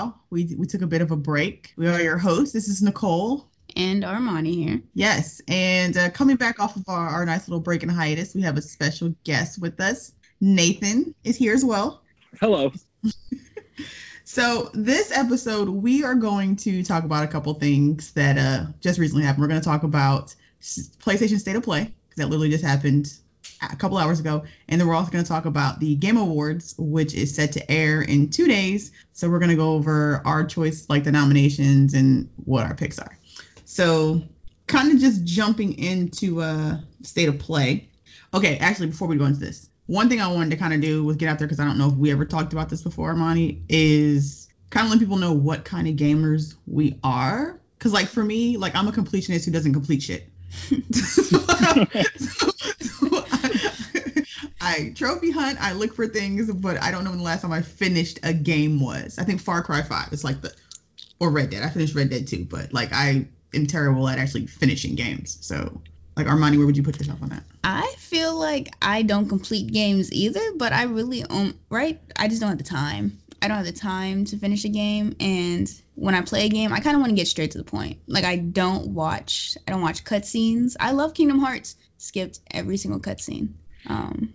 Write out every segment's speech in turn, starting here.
while. We we took a bit of a break. We are your hosts. This is Nicole. And Armani here. Yes, and uh, coming back off of our, our nice little break and hiatus, we have a special guest with us. Nathan is here as well. Hello. So this episode, we are going to talk about a couple things that uh, just recently happened. We're going to talk about PlayStation State of Play because that literally just happened a couple hours ago, and then we're also going to talk about the Game Awards, which is set to air in two days. So we're going to go over our choice, like the nominations and what our picks are. So kind of just jumping into uh, State of Play. Okay, actually, before we go into this, one thing I wanted to kind of do was get out there because I don't know if we ever talked about this before, Monty, is kind of let people know what kind of gamers we are. Because, like, for me, like, I'm a completionist who doesn't complete shit. so, I, trophy hunt, I look for things, but I don't know when the last time I finished a game was. I think Far Cry 5 is like the, or Red Dead. I finished Red Dead 2, but like, I am terrible at actually finishing games. So, like, Armani, where would you put yourself on that? I feel like I don't complete games either, but I really um right. I just don't have the time. I don't have the time to finish a game, and when I play a game, I kind of want to get straight to the point. Like I don't watch, I don't watch cutscenes. I love Kingdom Hearts. Skipped every single cutscene. Um,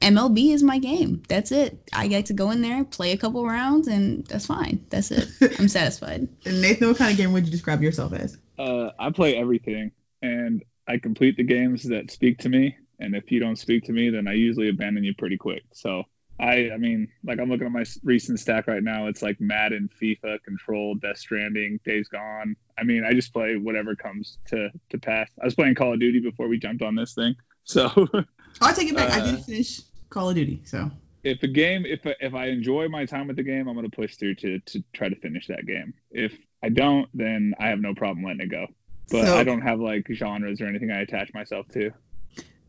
MLB is my game. That's it. I get to go in there, play a couple rounds, and that's fine. That's it. I'm satisfied. And Nathan, what kind of game would you describe yourself as? Uh, I play everything, and I complete the games that speak to me. And if you don't speak to me, then I usually abandon you pretty quick. So I, I mean, like I'm looking at my recent stack right now. It's like Madden, FIFA, Control, Death Stranding, Days Gone. I mean, I just play whatever comes to to pass. I was playing Call of Duty before we jumped on this thing. So I take it back. Uh, I did finish Call of Duty. So if a game, if if I enjoy my time with the game, I'm gonna push through to to try to finish that game. If I don't, then I have no problem letting it go but so, I don't have like genres or anything I attach myself to.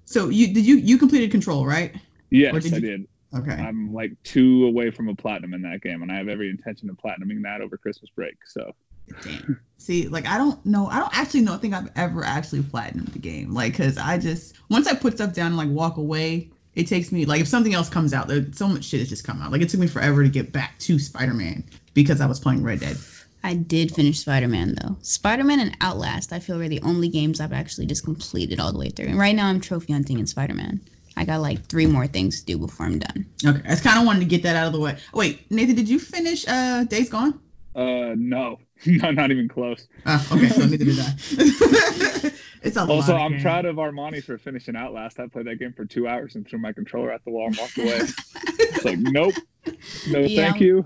So you did you you completed Control, right? Yes, did I did. Okay. I'm like two away from a platinum in that game, and I have every intention of platinuming that over Christmas break. So. Damn. See, like I don't know, I don't actually know. I think I've ever actually platinumed the game, like, cause I just once I put stuff down and like walk away, it takes me like if something else comes out, there so much shit has just come out. Like it took me forever to get back to Spider-Man because I was playing Red Dead. I did finish Spider Man though. Spider Man and Outlast, I feel, are the only games I've actually just completed all the way through. And right now I'm trophy hunting in Spider Man. I got like three more things to do before I'm done. Okay, I just kind of wanted to get that out of the way. Wait, Nathan, did you finish uh, Days Gone? Uh, no, no, not even close. Oh, okay, so neither did I. it's a also, I'm game. proud of Armani for finishing Outlast. I played that game for two hours and threw my controller at the wall and walked away. it's like, nope, no, yeah, thank you.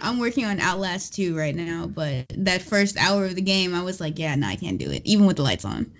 I'm working on Outlast 2 right now, but that first hour of the game, I was like, yeah, no, I can't do it, even with the lights on.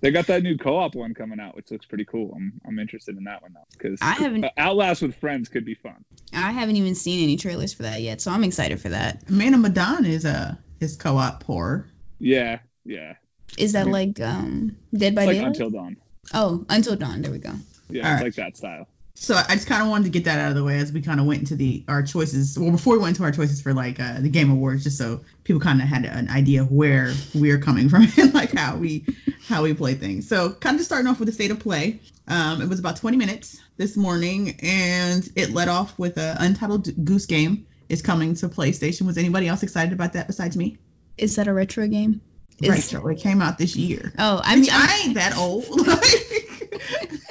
They got that new co-op one coming out, which looks pretty cool. I'm I'm interested in that one now because I haven't Outlast with friends could be fun. I haven't even seen any trailers for that yet, so I'm excited for that. Man of Medan is a is co-op horror. Yeah, yeah. Is that like um Dead by it's Daylight? Like Until Dawn. Oh, Until Dawn. There we go. Yeah, it's like that style so I just kind of wanted to get that out of the way as we kind of went into the our choices. Well, before we went into our choices for like uh, the Game Awards, just so people kind of had an idea of where we're coming from and like how we how we play things. So kind of starting off with the state of play. Um, it was about 20 minutes this morning, and it led off with a Untitled Goose Game is coming to PlayStation. Was anybody else excited about that besides me? Is that a retro game? Is... Retro. It came out this year. Oh, I mean, I ain't that old.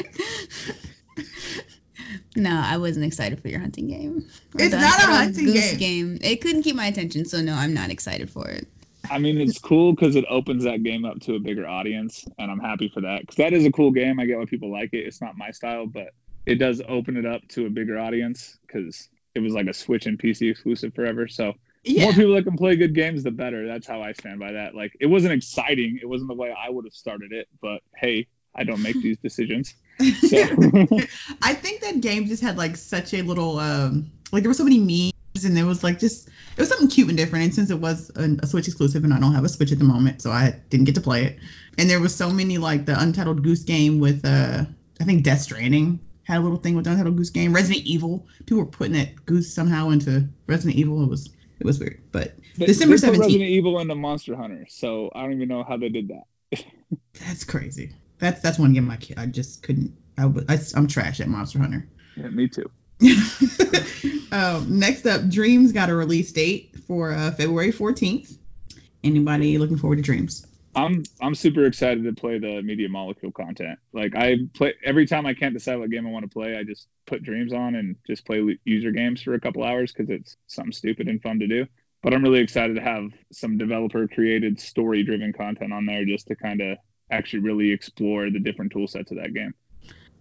No, I wasn't excited for your hunting game. It's not a hunting goose game. game. It couldn't keep my attention, so no, I'm not excited for it. I mean, it's cool because it opens that game up to a bigger audience, and I'm happy for that. Because that is a cool game. I get why people like it. It's not my style, but it does open it up to a bigger audience because it was like a Switch and PC exclusive forever. So yeah. more people that can play good games, the better. That's how I stand by that. Like, it wasn't exciting. It wasn't the way I would have started it, but hey, I don't make these decisions. So. I think that game just had like such a little um like there were so many memes and there was like just it was something cute and different. And since it was a, a, Switch exclusive and I don't have a Switch at the moment so I didn't get to play it. And there was so many like the Untitled Goose Game with uh I think Death Stranding had a little thing with the Untitled Goose Game. Resident Evil. People were putting that goose somehow into Resident Evil. It was it was weird. But they, December seventeenth. Resident Evil into Monster Hunter so I don't even know how they did that. That's crazy that's that's one game I I just couldn't. I, I am trash at Monster Hunter. Yeah, me too. um, next up, Dreams got a release date for uh, February 14th. Anybody looking forward to Dreams? I'm I'm super excited to play the media molecule content. Like I play every time I can't decide what game I want to play, I just put Dreams on and just play user games for a couple hours because it's something stupid and fun to do. But I'm really excited to have some developer created story driven content on there just to kind of actually really explore the different tool sets of that game.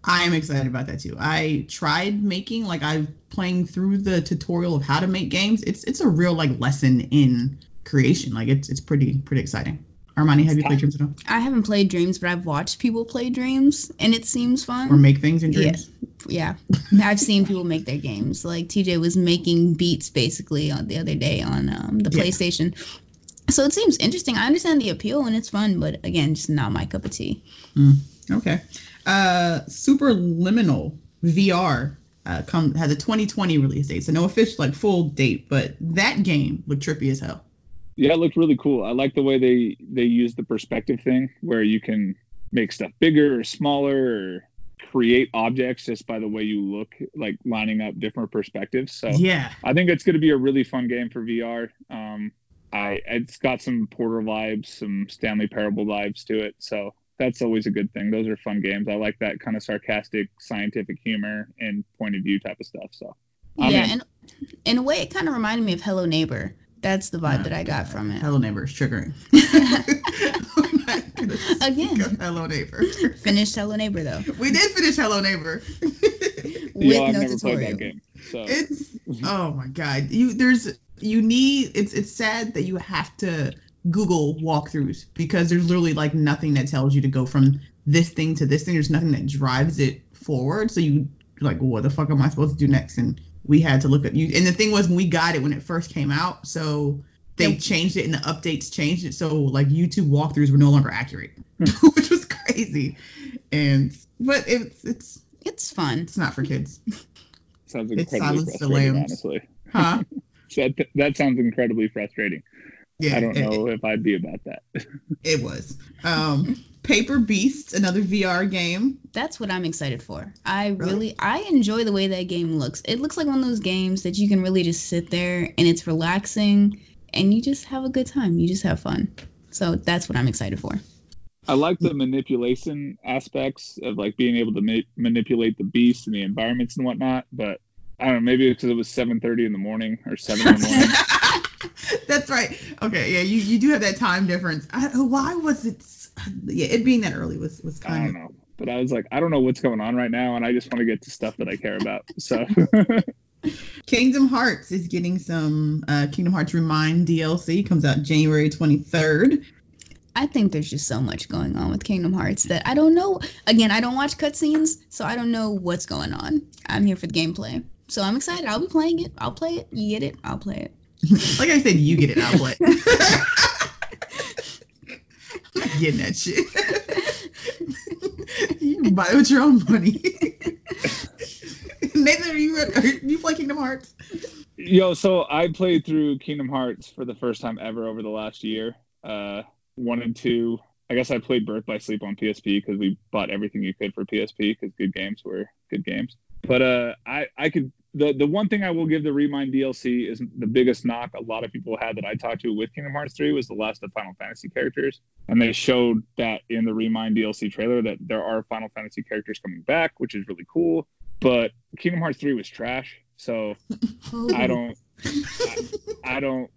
I am excited about that too. I tried making like I'm playing through the tutorial of how to make games. It's it's a real like lesson in creation. Like it's it's pretty pretty exciting. Armani, have you played Dreams at all? I haven't played Dreams, but I've watched people play Dreams, and it seems fun. Or make things in Dreams? Yeah, yeah. I've seen people make their games. Like TJ was making beats basically on the other day on um, the PlayStation. Yeah. So it seems interesting. I understand the appeal and it's fun, but again, just not my cup of tea. Mm, okay. Uh, Superliminal VR uh, come had a 2020 release date, so no official like full date, but that game looked trippy as hell. Yeah, it looked really cool. I like the way they they use the perspective thing, where you can make stuff bigger or smaller, or create objects just by the way you look, like lining up different perspectives. So yeah, I think it's going to be a really fun game for VR. Um, I it's got some Portal vibes, some Stanley Parable vibes to it. So that's always a good thing. Those are fun games. I like that kind of sarcastic, scientific humor and point of view type of stuff. So yeah, in. and in a way, it kind of reminded me of Hello Neighbor. That's the vibe that I got from it. Hello Neighbor is triggering. Oh Again. Hello Neighbor. Finished Hello Neighbor though. We did finish Hello Neighbor. With Yo, I've no never tutorial. played that game. So. It's oh my god. You there's you need it's it's sad that you have to Google walkthroughs because there's literally like nothing that tells you to go from this thing to this thing. There's nothing that drives it forward. So you like, what the fuck am I supposed to do next? And we had to look at you. And the thing was, when we got it when it first came out, so they yep. changed it and the updates changed it. So like YouTube walkthroughs were no longer accurate, hmm. which was crazy. And but it's it's it's fun. It's not for kids. sounds incredibly frustrating, honestly. Huh? that, that sounds incredibly frustrating. Yeah, I don't know it, if I'd be about that. it was. Um, Paper Beast, another VR game. That's what I'm excited for. I really? really, I enjoy the way that game looks. It looks like one of those games that you can really just sit there and it's relaxing and you just have a good time. You just have fun. So that's what I'm excited for. I like the manipulation aspects of like being able to ma- manipulate the beast and the environments and whatnot, but I don't know, maybe because it was 7:30 in the morning or 7 in the morning. That's right. Okay, yeah, you, you do have that time difference. I, why was it? Yeah, it being that early was was kind of I don't know, but I was like, I don't know what's going on right now, and I just want to get to stuff that I care about. So. Kingdom Hearts is getting some uh, Kingdom Hearts Remind DLC. Comes out January 23rd. I think there's just so much going on with Kingdom Hearts that I don't know. Again, I don't watch cutscenes, so I don't know what's going on. I'm here for the gameplay. So I'm excited. I'll be playing it. I'll play it. You get it. I'll play it. like I said, you get it. I'll play. I'm getting that shit. you buy it with your own money. Nathan, are you are you play Kingdom Hearts? Yo, so I played through Kingdom Hearts for the first time ever over the last year. Uh, one and two. I guess I played Birth by Sleep on PSP because we bought everything you could for PSP because good games were good games. But uh, I I could the the one thing I will give the Remind DLC is the biggest knock a lot of people had that I talked to with Kingdom Hearts 3 was the last of Final Fantasy characters, and they showed that in the Remind DLC trailer that there are Final Fantasy characters coming back, which is really cool. But Kingdom Hearts 3 was trash, so I don't I, I don't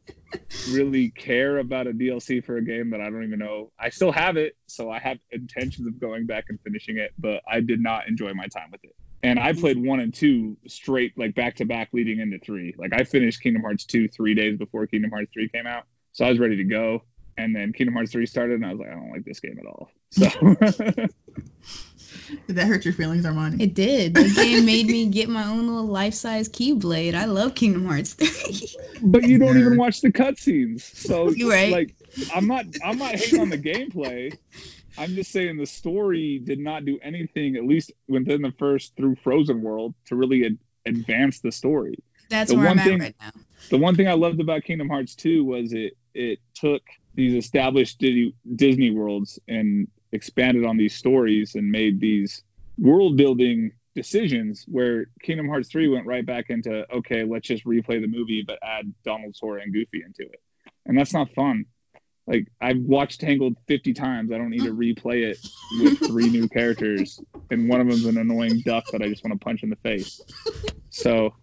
really care about a DLC for a game that I don't even know. I still have it, so I have intentions of going back and finishing it, but I did not enjoy my time with it and I mm-hmm. played one and two straight, like back to back, leading into three. Like I finished Kingdom Hearts two three days before Kingdom Hearts three came out, so I was ready to go. And then Kingdom Hearts three started, and I was like, I don't like this game at all. So. did that hurt your feelings, Armani? It did. The game made me get my own little life size Keyblade. I love Kingdom Hearts 3. but you don't even watch the cutscenes, so You're right. like I'm not I'm not hating on the gameplay. I'm just saying the story did not do anything, at least within the first through Frozen world, to really ad- advance the story. That's the where one I'm thing, at right now. The one thing I loved about Kingdom Hearts 2 was it it took these established Disney worlds and expanded on these stories and made these world building decisions where Kingdom Hearts 3 went right back into okay, let's just replay the movie but add Donald, Sora, and Goofy into it, and that's not fun. Like I've watched Tangled 50 times. I don't need to replay it with three new characters, and one of them's an annoying duck that I just want to punch in the face. So,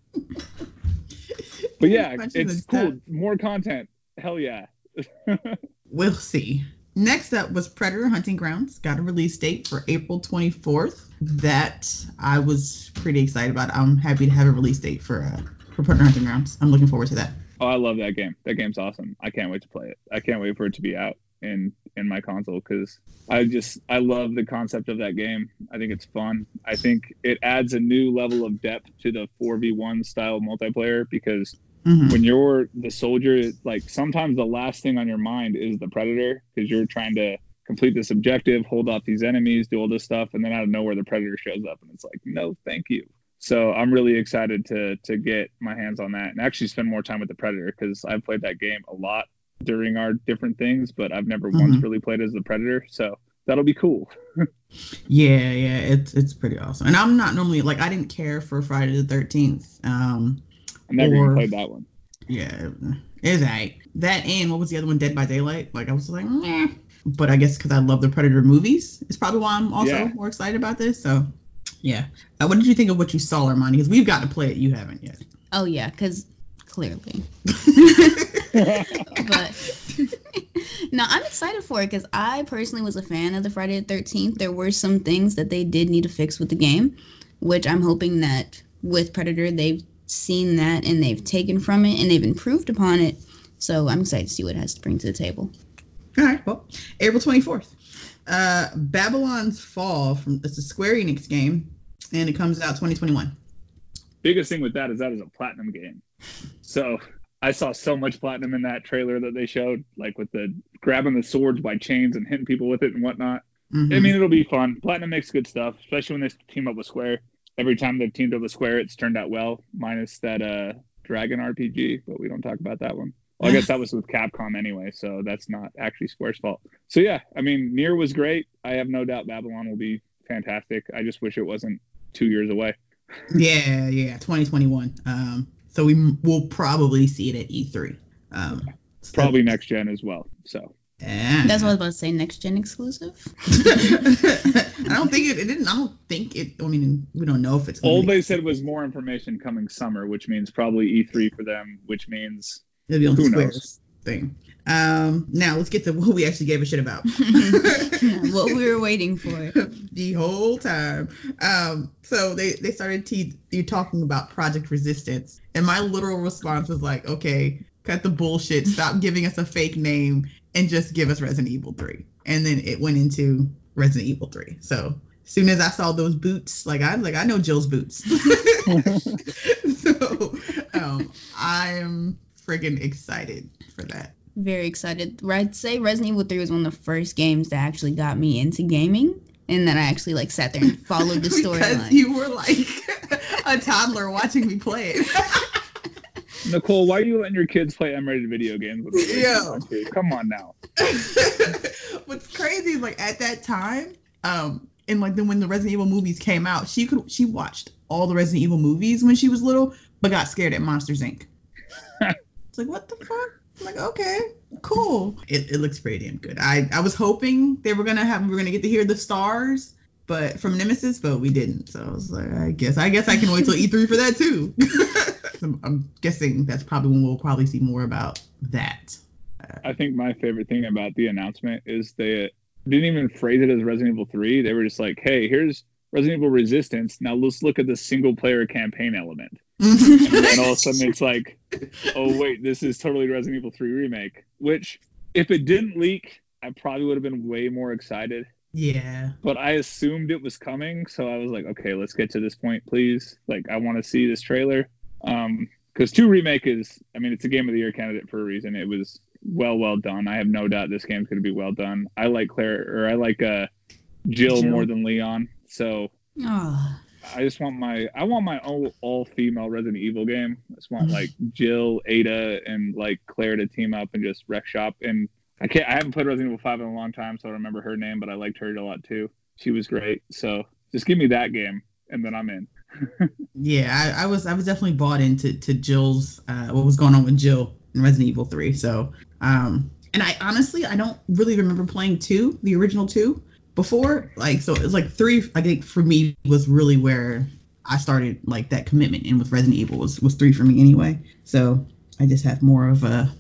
but yeah, Punching it's cool. duck. More content. Hell yeah. We'll see. Next up was Predator Hunting Grounds. Got a release date for April 24th. That I was pretty excited about. I'm happy to have a release date for uh, for Predator Hunting Grounds. I'm looking forward to that. Oh, I love that game. That game's awesome. I can't wait to play it. I can't wait for it to be out in in my console because I just I love the concept of that game. I think it's fun. I think it adds a new level of depth to the 4v1 style multiplayer because Mhm. when you're the soldier, like sometimes the last thing on your mind is the predator because you're trying to complete this objective, hold off these enemies, do all this stuff, and then out of nowhere the predator shows up and it's like, no, thank you. So I'm really excited to to get my hands on that and actually spend more time with the predator because I've played that game a lot during our different things, but I've never once Mhm. really played as the predator. So that'll be cool. Yeah, yeah, it's it's pretty awesome. And I'm not normally like I didn't care for Friday the 13th. Um, I never Or- even played that one. yeah, it's alright. That and what was the other one? Dead by Daylight. Like I was like, Meh. but I guess because I love the Predator movies, it's probably why I'm also Yeah. more excited about this. So, yeah. Uh, what did you think of what you saw, Armani? Because we've got to play it. You haven't yet. Oh yeah, because clearly. but no, I'm excited for it because I personally was a fan of the Friday the 13th. There were some things that they did need to fix with the game, which I'm hoping that with Predator they've seen that and they've taken from it and they've improved upon it. So I'm excited to see what it has to bring to the table. All right. Well, April 24th. Uh, Babylon's Fall from it's a Square Enix game, and it comes out 2021. biggest thing with that is that is a platinum game. So I saw so much platinum in that trailer that they showed, like with the grabbing the swords by chains and hitting people with it and whatnot. Mhm. I mean, it'll be fun. Platinum makes good stuff, especially when they team up with Square. Every time they've teamed up with Square, it's turned out well, minus that uh, Dragon RPG, but we don't talk about that one. Well, I guess that was with Capcom anyway, so that's not actually Square's fault. So yeah, I mean, Nier was great. I have no doubt Babylon will be fantastic. I just wish it wasn't two years away. Yeah, yeah, 2021. Um, so we will probably see it at E3. Um, so- Probably next gen as well. So Yeah. That's what I was about to say. Next gen exclusive. I don't think it, it didn't. I don't think it. I mean, we don't know if it's. all they said was more information coming summer, which means probably E3 for them, which means It'll be on who Square's knows? thing. Um, now let's get to what we actually gave a shit about. what we were waiting for. the whole time. Um, so they they started te- you talking about Project Resistance, and my literal response was like, okay, cut the bullshit, stop giving us a fake name, and just give us Resident Evil Three. And then it went into Resident Evil Three. So as soon as I saw those boots, like I like, I know Jill's boots. so um, I am freaking excited for that. Very excited. I'd say Resident Evil 3 was one of the first games that actually got me into gaming. And then I actually like sat there and followed the because storyline. you were like a toddler watching me play it. Nicole, why are you letting your kids play M-rated video games? With me? Yeah. Come on now. What's crazy is like at that time, um, and like then when the Resident Evil movies came out, she could she watched all the Resident Evil movies when she was little, but got scared at Monsters Inc. it's like what the fuck? I'm like okay, cool. It, it looks pretty damn good. I I was hoping they were gonna have we were gonna get to hear the stars, but from Nemesis, but we didn't. So I was like, I guess I guess I can wait till E3 for that too. I'm, I'm guessing that's probably when we'll probably see more about that. I think my favorite thing about the announcement is they didn't even phrase it as Resident Evil 3. They were just like, hey, here's Resident Evil Resistance. Now let's look at the single player campaign element. And then all of a sudden it's like, oh, wait, this is totally Resident Evil 3 Remake. Which, if it didn't leak, I probably would have been way more excited. yeah. But I assumed it was coming. So I was like, okay, let's get to this point, please. Like, I want to see this trailer. Um, because 2 Remake is, I mean, it's a game of the year candidate for a reason. It was well, well done. I have no doubt this game's going to be well done. I like Claire, or I like uh, Jill, Jill. more than Leon. So Oh, I just want my I want my all all female Resident Evil game. I just want like Jill, Ada, and like Claire to team up and just wreck shop. And I can't I haven't played Resident Evil Five in a long time, so I don't remember her name, but I liked her a lot too. She was great. So just give me that game. and then I'm in. yeah, I, I, was I was definitely bought into to Jill's uh, what was going on with Jill in Resident Evil 3. So um, and I honestly I don't really remember playing two, the original two, before. Like so it's like three. I think for me was really where I started like that commitment and with Resident Evil was was three for me anyway. So I just have more of a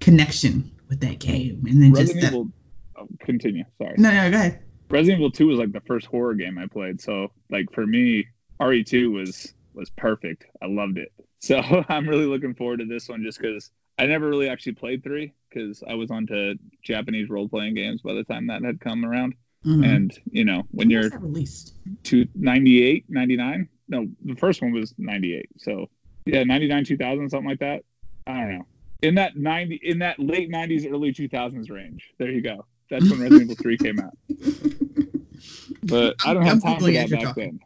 connection with that game, and then Resident just Evil. Oh, continue. Sorry. No, no, go ahead. Resident Evil 2 was like the first horror game I played, so like for me, RE2 was was perfect. I loved it. So I'm really looking forward to this one just because I never really actually played three because I was onto Japanese role playing games by the time that had come around. Mm-hmm. And you know when, when you're released to 98, 99. No, the first one was 98. So yeah, 99, 2000, something like that. I don't know. In that 90, in that late 90s, early 2000s range. There you go. That's when Resident Evil 3 came out. But I don't have time for that back then.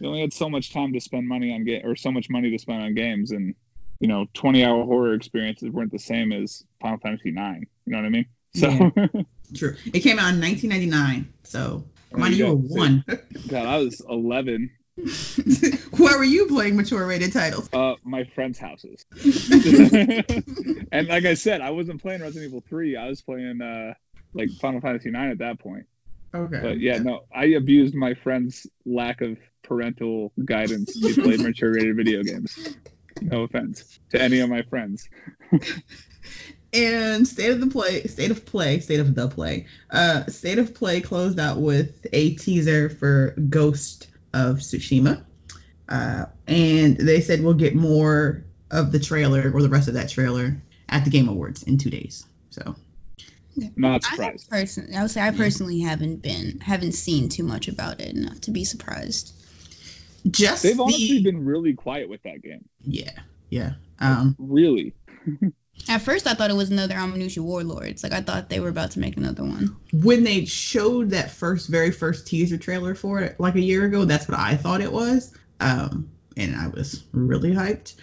We only had so much time to spend money on game or so much money to spend on games, and you know, 20 hour horror experiences weren't the same as Final Fantasy 9. You know what I mean? So yeah, true. It came out in 1999. So mind you, you were one. God, I was 11. Where were you playing mature rated titles? Uh, my friends' houses. and like I said, I wasn't playing Resident Evil 3. I was playing uh like Final Fantasy 9 at that point. Okay. But yeah, no, I abused my friend's lack of parental guidance to play mature rated video games. No offense to any of my friends. And state of the play, state of play, state of the play. Uh, state of play closed out with a teaser for Ghost of Tsushima, uh, and they said we'll get more of the trailer or the rest of that trailer at the Game Awards in two days. So not surprised. I, person, I would say I personally haven't been haven't seen too much about it enough to be surprised. Just they've the, honestly been really quiet with that game. Yeah, yeah. Um, really. At first, I thought it was another Onimusha Warlords. Like I thought they were about to make another one. When they showed that first, very first teaser trailer for it, like a year ago, that's what I thought it was. Um, and I was really hyped.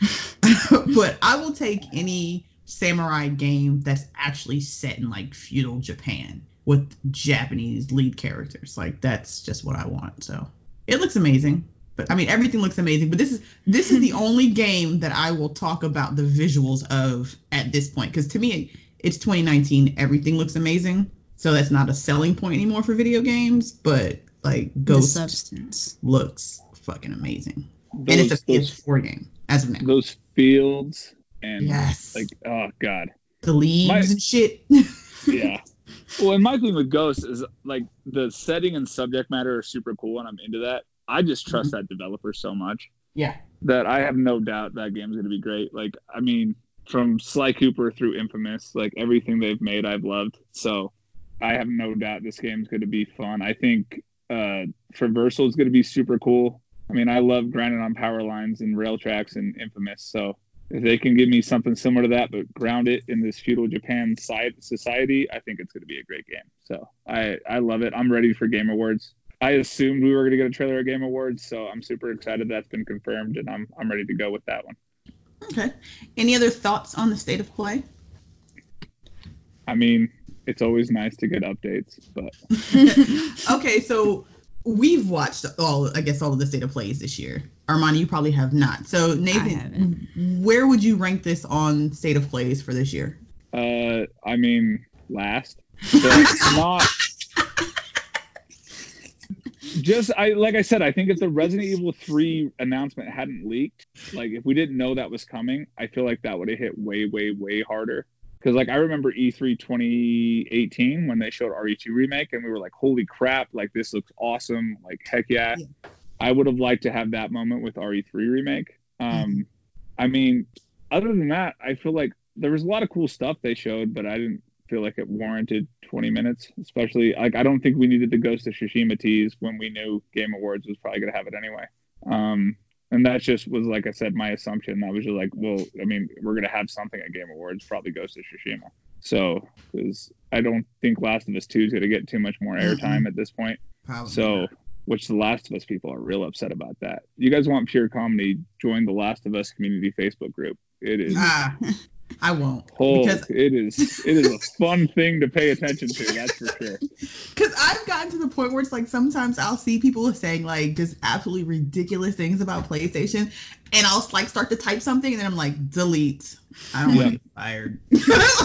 but I will take any samurai game that's actually set in like feudal Japan with Japanese lead characters. Like that's just what I want. So it looks amazing. But I mean everything looks amazing. But this is this is the only game that I will talk about the visuals of at this point. Because to me it's 2019. Everything looks amazing. So that's not a selling point anymore for video games. But like Ghost the substance looks fucking amazing. Those, and it's a PS4 those, game as of now. Those fields and yes. like oh god, the leaves my, and shit. yeah. Well, and my thing with Ghost is like the setting and subject matter are super cool, and I'm into that. I just trust mm-hmm. that developer so much. Yeah. That I have no doubt that game's gonna be great. Like, I mean, from Sly Cooper through Infamous, like everything they've made, I've loved. So I have no doubt this game's gonna be fun. I think uh, Traversal is gonna be super cool. I mean, I love grinding on power lines and rail tracks and Infamous, so if they can give me something similar to that, but ground it in this feudal Japan society, I think it's going to be a great game. So I I love it. I'm ready for Game Awards. I assumed we were going to get a trailer at Game Awards, so I'm super excited that's been confirmed, and I'm I'm ready to go with that one. Okay. Any other thoughts on the state of play? I mean, it's always nice to get updates, but okay. So we've watched all I guess all of the state of plays this year. Armani, you probably have not. So Nathan, where would you rank this on state of plays for this year? Uh, I mean last. But not just I like I said, I think if the Resident Evil 3 announcement hadn't leaked, like if we didn't know that was coming, I feel like that would have hit way, way, way harder because like I remember E3 2018 when they showed RE2 remake and we were like, holy crap, like this looks awesome, like heck yeah. yeah. I would have liked to have that moment with RE3 remake. Um, mm-hmm. I mean, other than that, I feel like there was a lot of cool stuff they showed, but I didn't feel like it warranted 20 minutes. Especially like I don't think we needed the Ghost of Tsushima tease when we knew Game Awards was probably gonna have it anyway. Um, and that just was like I said, my assumption. I was just like, well, I mean, we're gonna have something at Game Awards, probably Ghost of Tsushima. So, because I don't think Last of Us Two is gonna get too much more airtime mm-hmm. at this point. Probably so, not. which the Last of Us people are real upset about that. You guys want pure comedy? Join the Last of Us community Facebook group. It is. Ah. I won't. Oh, because it is it is a fun thing to pay attention to. That's for sure. Because I've gotten to the point where it's like sometimes I'll see people saying like just absolutely ridiculous things about PlayStation, and I'll like start to type something, and then I'm like, delete. I don't want to be fired.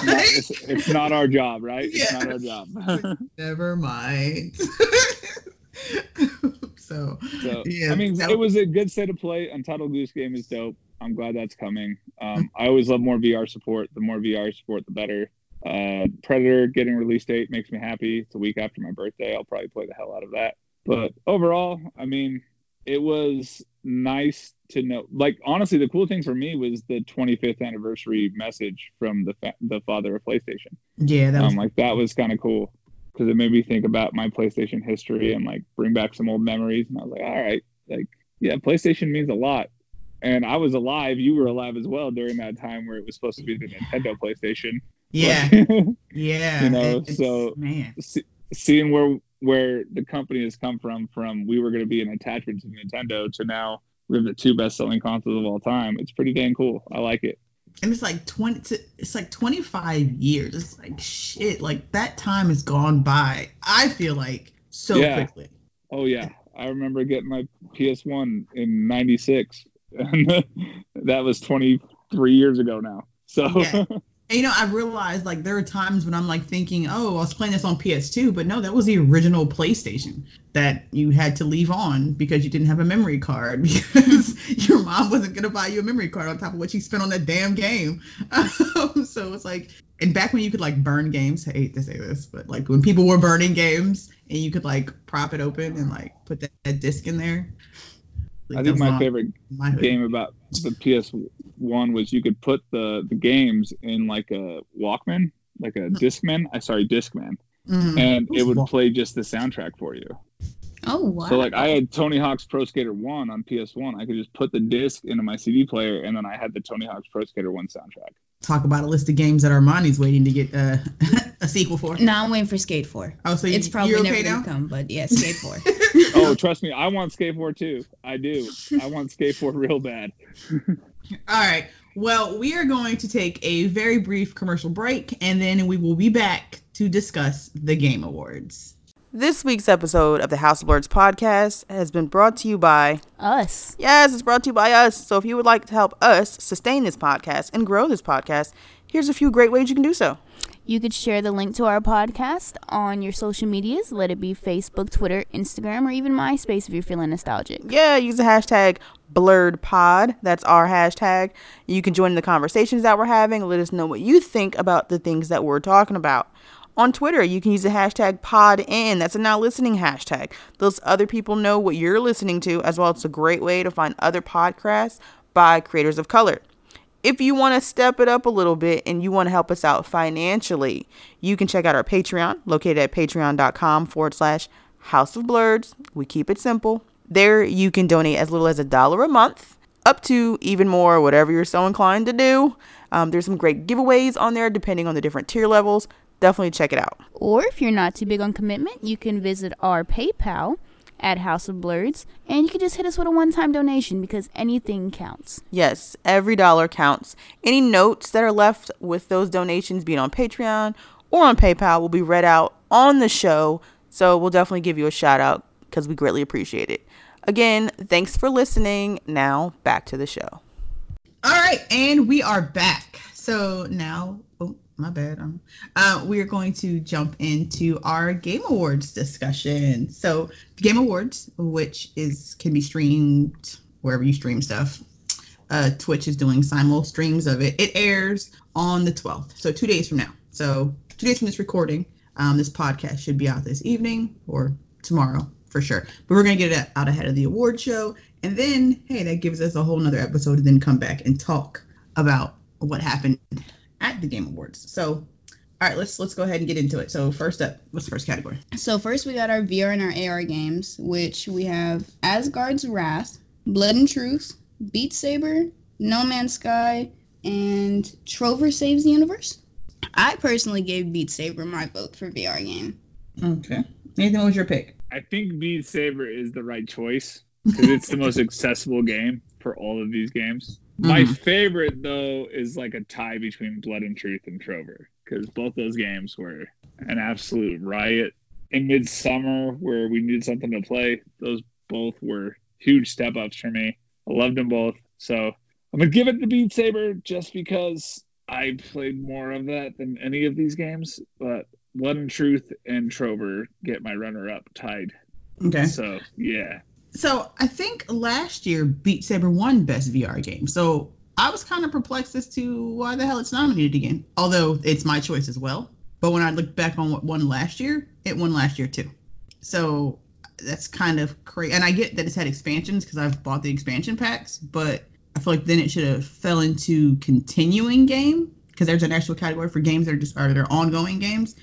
No, it's, it's not our job, right? It's not our job. Never mind. so, So Yeah, I mean, that- it was a good set of play. Untitled Goose Game is dope. I'm glad that's coming. Um, I always love more VR support. The more VR support, the better. Uh, Predator getting release date makes me happy. It's a week after my birthday. I'll probably play the hell out of that. But overall, I mean, it was nice to know. Like honestly, the cool thing for me was the 25th anniversary message from the fa- the father of PlayStation. yeah, that was Um, like that was kind of cool because it made me think about my PlayStation history and like bring back some old memories. And I was like, all right, like yeah, PlayStation means a lot. And I was alive. You were alive as well during that time where it was supposed to be the Nintendo PlayStation. yeah, yeah. You know, it's- so- man, see- seeing where where the company has come from, from we were going to be an attachment to Nintendo to now we're the two best selling consoles of all time. It's pretty dang cool. I like it. and it's like 20 it's like 25 years it's like shit like that time has gone by i feel like so Yeah. quickly Oh yeah, I remember getting my PS1 in '96, and that was 23 years ago now. So Yeah. and you know i realized like there are times when i'm like thinking oh i was playing this on ps2 but no that was the original playstation that you had to leave on because you didn't have a memory card because your mom wasn't going to buy you a memory card on top of what you spent on that damn game um, so it's like and back when you could like burn games i hate to say this but like when people were burning games and you could like prop it open and like put that, that disc in there like, I think my favorite my game about the PS1 was you could put the the games in like a Walkman, like a Discman. I sorry, Discman, Mhm. and it would play just the soundtrack for you. Oh wow. So like I had Tony Hawk's Pro Skater 1 on PS1. I could just put the disc into my CD player, and then I had the Tony Hawk's Pro Skater 1 soundtrack. Talk about a list of games that Armani's waiting to get uh, a sequel for. Now I'm waiting for Skate 4. Oh, so It's you, probably you're never okay gonna come, but yeah, Skate 4. Oh, trust me, I want Skate 4 too. I do. I want Skate 4 real bad. All right. Well, we are going to take a very brief commercial break, and then we will be back to discuss the Game Awards. This week's episode of the House of Blurs podcast has been brought to you by Us. Yes, it's brought to you by us. So if you would like to help us sustain this podcast and grow this podcast, here's a few great ways you can do so. You could share the link to our podcast on your social medias, let it be Facebook, Twitter, Instagram, or even MySpace if you're feeling nostalgic. Yeah, use the hashtag blurredpod. That's our hashtag. You can join the conversations that we're having. Let us know what you think about the things that we're talking about. On Twitter, you can use the hashtag PodIn. That's a now listening hashtag. Those other people know what you're listening to, as well. It's a great way to find other podcasts by creators of color. If you want to step it up a little bit and you want to help us out financially, you can check out our Patreon, located at patreon.com forward slash House of Blurs. We keep it simple. There, you can donate as little as a dollar a month, up to even more, whatever you're so inclined to do. Um, there's some great giveaways on there depending on the different tier levels. Definitely check it out. Or if you're not too big on commitment, you can visit our PayPal at House of Blurs, and you can just hit us with a one-time donation because anything counts. Yes, every dollar counts. Any notes that are left with those donations, being on Patreon or on PayPal, will be read out on the show. So we'll definitely give you a shout out because we greatly appreciate it. Again, thanks for listening. Now back to the show. All right, and we are back. So now, oh, my bad. Um, uh, we are going to jump into our Game Awards discussion. So, Game Awards, which is can be streamed wherever you stream stuff. Uh, Twitch is doing simul streams of it. It airs on the 12th, so two days from now. So, two days from this recording, um, this podcast should be out this evening or tomorrow for sure. But we're gonna get it out ahead of the award show, and then hey, that gives us a whole nother episode to then come back and talk about what happened at the Game Awards. So, all right, let's let's go ahead and get into it. So first up, what's the first category? So first we got our VR and our AR games, which we have Asgard's Wrath, Blood and Truth, Beat Saber, No Man's Sky, and Trover Saves the Universe. I personally gave Beat Saber my vote for VR game. Okay. Nathan, what was your pick? I think Beat Saber is the right choice because it's the most accessible game for all of these games. My Mhm. favorite though is like a tie between Blood and Truth and Trover because both those games were an absolute riot. In midsummer, where we needed something to play, those both were huge step ups for me. I loved them both, so I'm gonna give it to Beat Saber just because I played more of that than any of these games. But Blood and Truth and Trover get my runner up tied. Okay. So yeah, So I think last year Beat Saber won Best VR Game. So I was kind of perplexed as to why the hell it's nominated again. Although it's my choice as well. But when I look back on what won last year, it won last year too. So that's kind of crazy. And I get that it's had expansions because I've bought the expansion packs, but I feel like then it should have fell into continuing game because there's an actual category for games that are just are their ongoing games.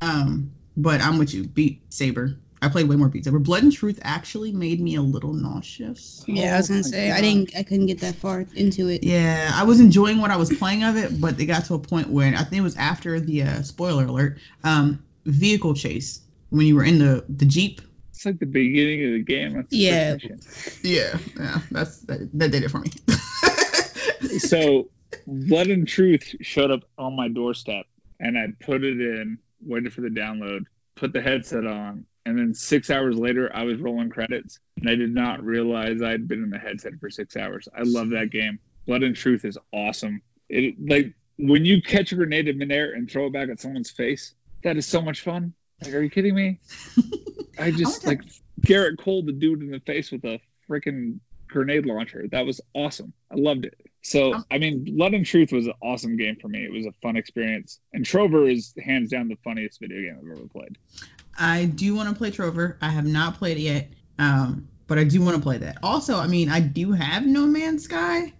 Um, but I'm with you, Beat Saber. I played way more Beat Saber. Blood and Truth actually made me a little nauseous. Yeah, I was Oh gonna my say I didn't I couldn't get that far into it. Yeah, I was enjoying what I was playing of it, but it got to a point where I think it was after the uh, spoiler alert, um, vehicle chase when you were in the the jeep. it's like the beginning of the game. That's Yeah. first. Yeah, yeah, that's that, that did it for me. so blood and truth showed up on my doorstep and i put it in waited for the download put the headset on and then six hours later i was rolling credits and i did not realize i'd been in the headset for six hours. I love that game. Blood and truth is awesome. It like when you catch a grenade in midair and throw it back at someone's face that is so much fun. Like are you kidding me? I just like garrett cole the dude in the face with a freaking grenade launcher that was awesome. I loved it so. I mean, Blood and Truth was an awesome game for me. It was a fun experience. And Trover is hands down the funniest video game I've ever played. I do want to play Trover. I have not played it yet, um, but I do want to play that. Also, I mean, I do have No Man's Sky.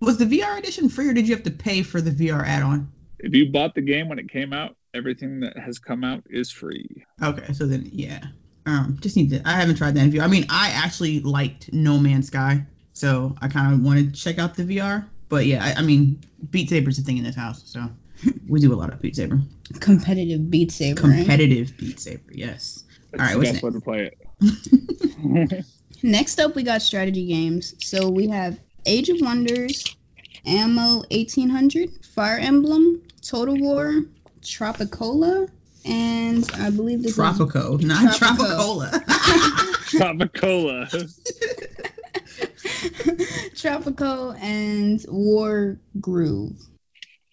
Was the VR edition free, or did you have to pay for the VR add-on? If you bought the game when it came out, everything that has come out is free. Okay, so then yeah, um, just need to. I haven't tried that in VR. I mean, I actually liked No Man's Sky, so I kind of want to check out the VR. But yeah, I, I mean, Beat Saber's a thing in this house, so we do a lot of Beat Saber. Competitive Beat Saber. right? Competitive Beat Saber, yes. All right, the what's best way to play it. Next up, we got strategy games. So we have Age of Wonders, Anno 1800, Fire Emblem, Total War, Tropicola, and I believe this Tropico, not Tropico. Tropicola. Tropicola. is Tropico and War Groove.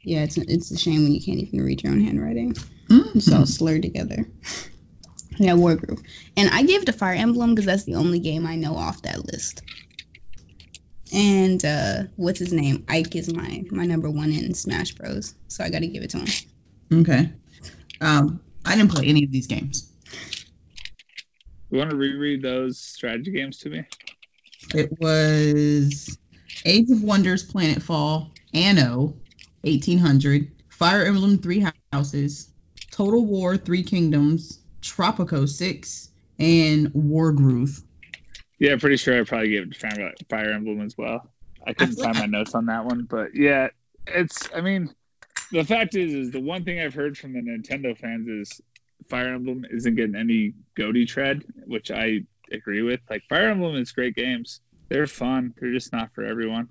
Yeah, it's it's a shame when you can't even read your own handwriting. It's all Mhm. slurred together. Yeah, War Groove. And I gave it to Fire Emblem because that's the only game I know off that list. And uh, what's his name? Ike is my my number one in Smash Bros. So I got to give it to him. Okay. Um, I didn't play any of these games. You want to reread those strategy games to me? It was Age of Wonders, Planetfall, Anno, 1800, Fire Emblem, Three Houses, Total War, Three Kingdoms, Tropico 6, and War Groove. Yeah, pretty sure I probably gave it to Fire- Emblem as well. I couldn't find my notes on that one, but yeah, it's. I mean, the fact is, is the one thing I've heard from the Nintendo fans is Fire Emblem isn't getting any goatee tread, which I agree with. Like Fire Emblem is great games. They're fun. They're just not for everyone,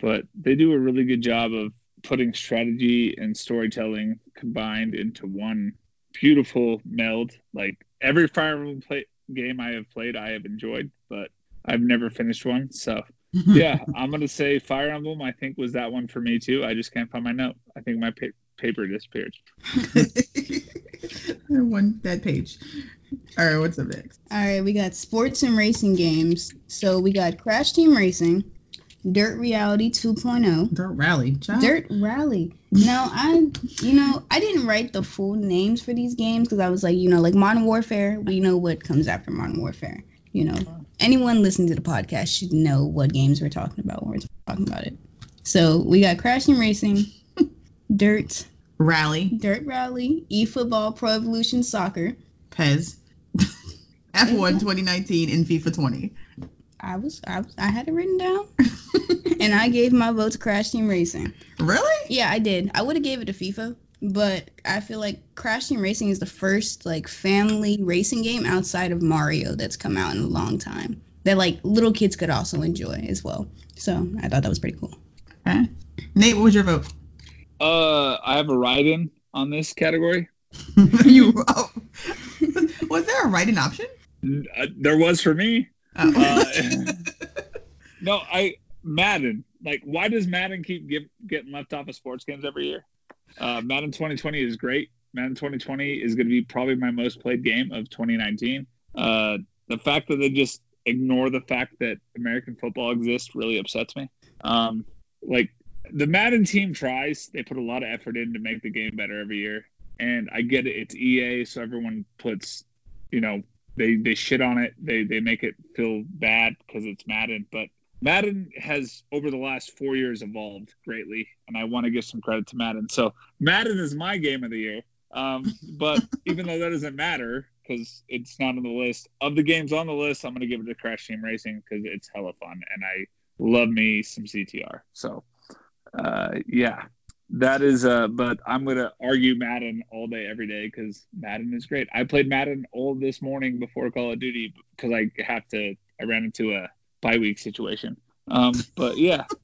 but they do a really good job of putting strategy and storytelling combined into one beautiful meld. Like every Fire Emblem play- game I have played, I have enjoyed, but I've never finished one. So yeah, I'm gonna say Fire Emblem. I think was that one for me too. I just can't find my note. I think my pa- paper disappeared. One that page. All right, what's up next? All right, we got sports and racing games. So we got Crash Team Racing, Dirt Reality 2.0, Dirt Rally. Child. Dirt Rally. Now I, you know, I didn't write the full names for these games because I was like, you know, like Modern Warfare. We know what comes after Modern Warfare. You know, anyone listening to the podcast should know what games we're talking about when we're talking about it. So we got Crash Team Racing, Dirt, Rally. Dirt Rally, eFootball, Pro Evolution Soccer. PES. F1 2019 and FIFA 20. I was, I, was- I had it written down, and I gave my vote to Crash Team Racing. really? Yeah, I did. I would have gave it to FIFA, but I feel like Crash Team Racing is the first like family racing game outside of Mario that's come out in a long time that like little kids could also enjoy as well. So I thought that was pretty cool. Okay. Nate, what was your vote? Uh, I have a write-in on this category. you oh. was there a write-in option? Uh, there was for me. Oh. Uh, no, I Madden. Like, why does Madden keep give, getting left off of sports games every year? Uh, Madden 2020 is great. Madden 2020 is going to be probably my most played game of 2019. Uh, the fact that they just ignore the fact that American football exists really upsets me. Um, like the Madden team tries, they put a lot of effort in to make the game better every year. And I get it, it's EA, so everyone puts, you know, they they shit on it. They they make it feel bad because it's Madden, but Madden has over the last four years evolved greatly, and I want to give some credit to Madden. So Madden is my game of the year. Um, but even though that doesn't matter because it's not on the list of the games on the list, I'm gonna give it to Crash Team Racing because it's hella fun, and I love me some CTR. So uh, yeah, that is uh but i'm gonna argue madden all day every day because madden is great. I played madden all this morning before call of duty because i have to i ran into a bye week situation. Um but yeah.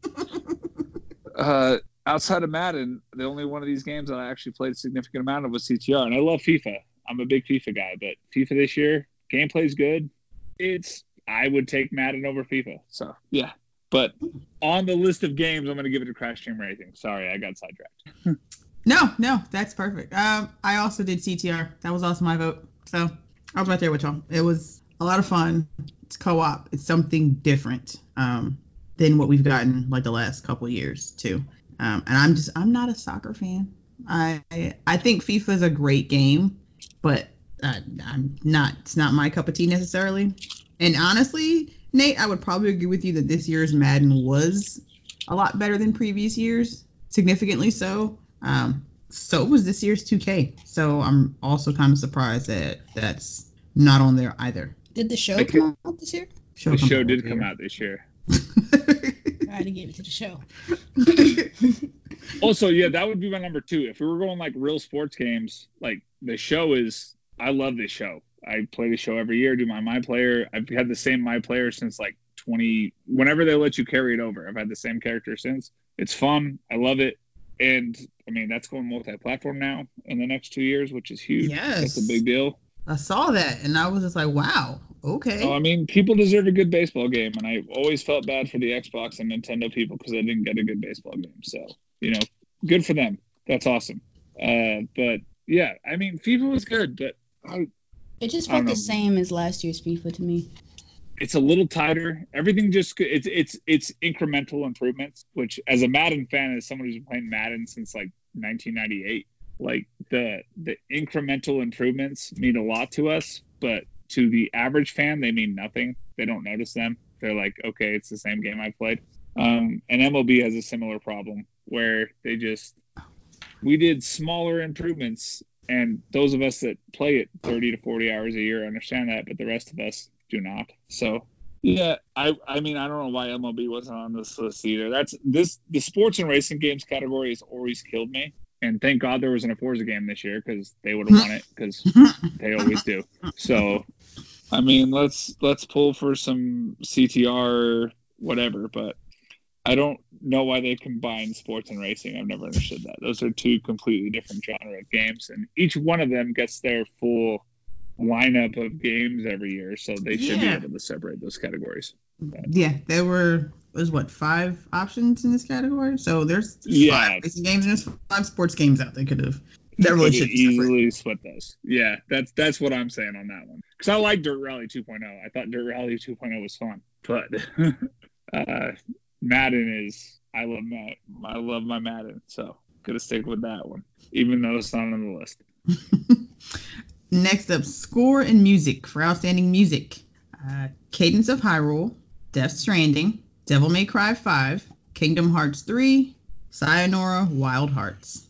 Uh outside of madden the only one of these games that i actually played a significant amount of was ctr and i love fifa. I'm a big fifa guy but fifa this year gameplay's good. It's i would take madden over fifa so yeah but on the list of games, I'm going to give it to Crash Team Racing. Sorry, I got sidetracked. no, no, that's perfect. Um, I also did CTR. That was also my vote. So I was right there with y'all. It was a lot of fun. It's co-op. It's something different um, than what we've gotten like the last couple years too. Um, and I'm just I'm not a soccer fan. I I think FIFA is a great game, but uh, I'm not. It's not my cup of tea necessarily. And honestly, Nate, I would probably agree with you that this year's Madden was a lot better than previous years, significantly so. Um, so was this year's 2K. So I'm also kind of surprised that that's not on there either. Did the show come out this year? Show the show did come out this year. I had to give it to the show. also, yeah, that would be my number two. If we were going like real sports games, like the show is, I love this show. I play the show every year, do my my player. I've had the same my player since like 20 whenever they let you carry it over. I've had the same character since. It's fun. I love it. And I mean, that's going multi-platform now in the next 2 years, which is huge. Yes. That's a big deal. I saw that and I was just like, "Wow. Okay." Oh, I mean, people deserve a good baseball game and I always felt bad for the Xbox and Nintendo people cuz they didn't get a good baseball game. So, you know, good for them. That's awesome. Uh, but yeah, I mean, FIFA was good, but I it just felt the same as last year's FIFA to me. It's a little tighter. Everything just it's it's it's incremental improvements. Which, as a Madden fan, as someone who's been playing Madden since like 1998, like the the incremental improvements mean a lot to us, but to the average fan, they mean nothing. They don't notice them. They're like, okay, it's the same game I played. Um, and MLB has a similar problem where they just we did smaller improvements and those of us that play it 30 to 40 hours a year understand that, but the rest of us do not. So, yeah, I I mean I don't know why MLB wasn't on this list either. That's this the sports and racing games category has always killed me. And thank God there was an A Forza game this year because they would have won it because they always do. So, I mean, let's let's pull for some CTR whatever, but I don't know why they combine sports and racing. I've never understood that. Those are two completely different genre of games, and each one of them gets their full lineup of games every year, so they should yeah. be able to separate those categories. But, yeah, there were was what five options in this category. So there's yeah. five racing games and there's five sports games out. They could have that really should easily split those. Yeah, that's that's what I'm saying on that one. Because I like Dirt Rally 2.0. I thought Dirt Rally 2.0 was fun, but uh, Madden is I love Madden. I love my Madden, so gonna stick with that one, even though it's not on the list. Next up, score and music for outstanding music: uh, Cadence of Hyrule, Death Stranding, Devil May Cry 5, Kingdom Hearts 3, Sayonara Wild Hearts.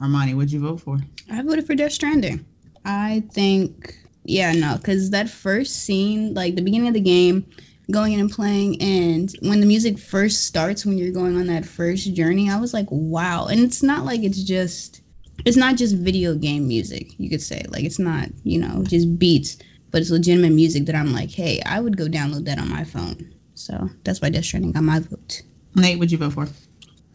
Armani, what'd you vote for? I voted for Death Stranding. I think, yeah, no, because that first scene, like the beginning of the game, going in and playing and when the music first starts when you're going on that first journey i was like wow. And it's not like it's just it's not just video game music you could say. Like it's not you know just beats but it's legitimate music that i'm like hey i would go download that on my phone. So that's why death stranding got my vote. Nate what'd you vote for?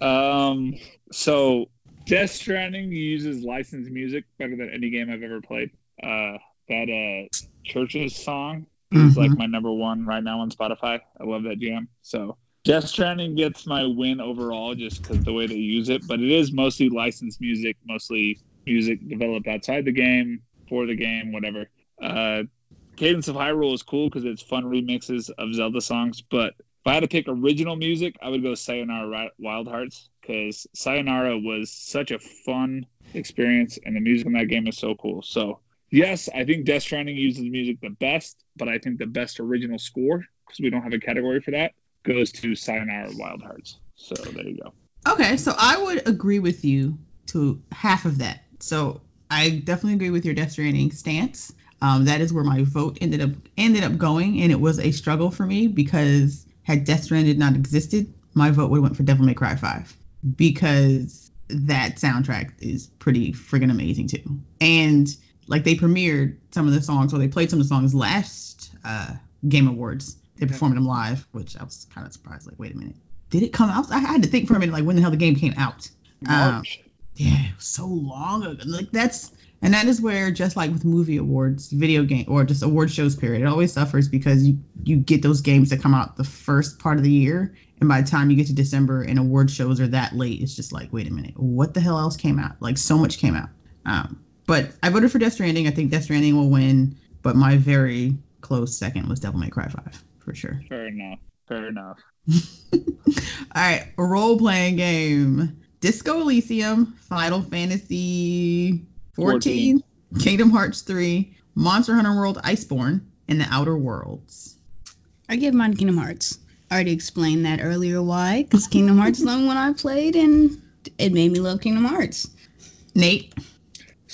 Um, so Death Stranding uses licensed music better than any game I've ever played. Uh, that uh, CHVRCHES song is Mhm. like my number one right now on Spotify. I love that jam. So Death Stranding gets my win overall just because the way they use it, but it is mostly licensed music, mostly music developed outside the game for the game, whatever. Uh, Cadence of Hyrule is cool because it's fun remixes of Zelda songs, but if I had to pick original music, I would go Sayonara Wild Hearts because Sayonara was such a fun experience, and the music in that game is so cool. So, yes, I think Death Stranding uses music the best, but I think the best original score, because we don't have a category for that, goes to Sayonara Wild Hearts. So, there you go. Okay, so I would agree with you to half of that. So I definitely agree with your Death Stranding stance. Um, that is where my vote ended up ended up going, and it was a struggle for me because had Death Stranding not existed, my vote would have went for Devil May Cry Five because that soundtrack is pretty friggin' amazing too. And like they premiered some of the songs, or they played some of the songs last uh, Game Awards. They performed them live, which I was kind of surprised. Like, wait a minute, did it come out? I had to think for a minute, like when the hell the game came out. Um, Yeah, it was so long ago. Like that's and that is where just like with movie awards, video game or just award shows period, it always suffers because you you get those games that come out the first part of the year, and by the time you get to December and award shows are that late, it's just like, wait a minute, what the hell else came out? Like so much came out. Um, but I voted for Death Stranding. I think Death Stranding will win, but my very close second was Devil May Cry Five for sure. Fair enough. Fair enough. All right, role playing game. Disco Elysium, Final Fantasy 14, Kingdom Hearts 3, Monster Hunter World Iceborne, and The Outer Worlds. I give mine Kingdom Hearts. I already explained that earlier why, because Kingdom Hearts is the only one I played, and it made me love Kingdom Hearts. Nate,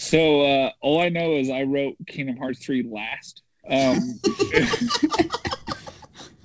So uh, all I know is I wrote Kingdom Hearts 3 last. Um,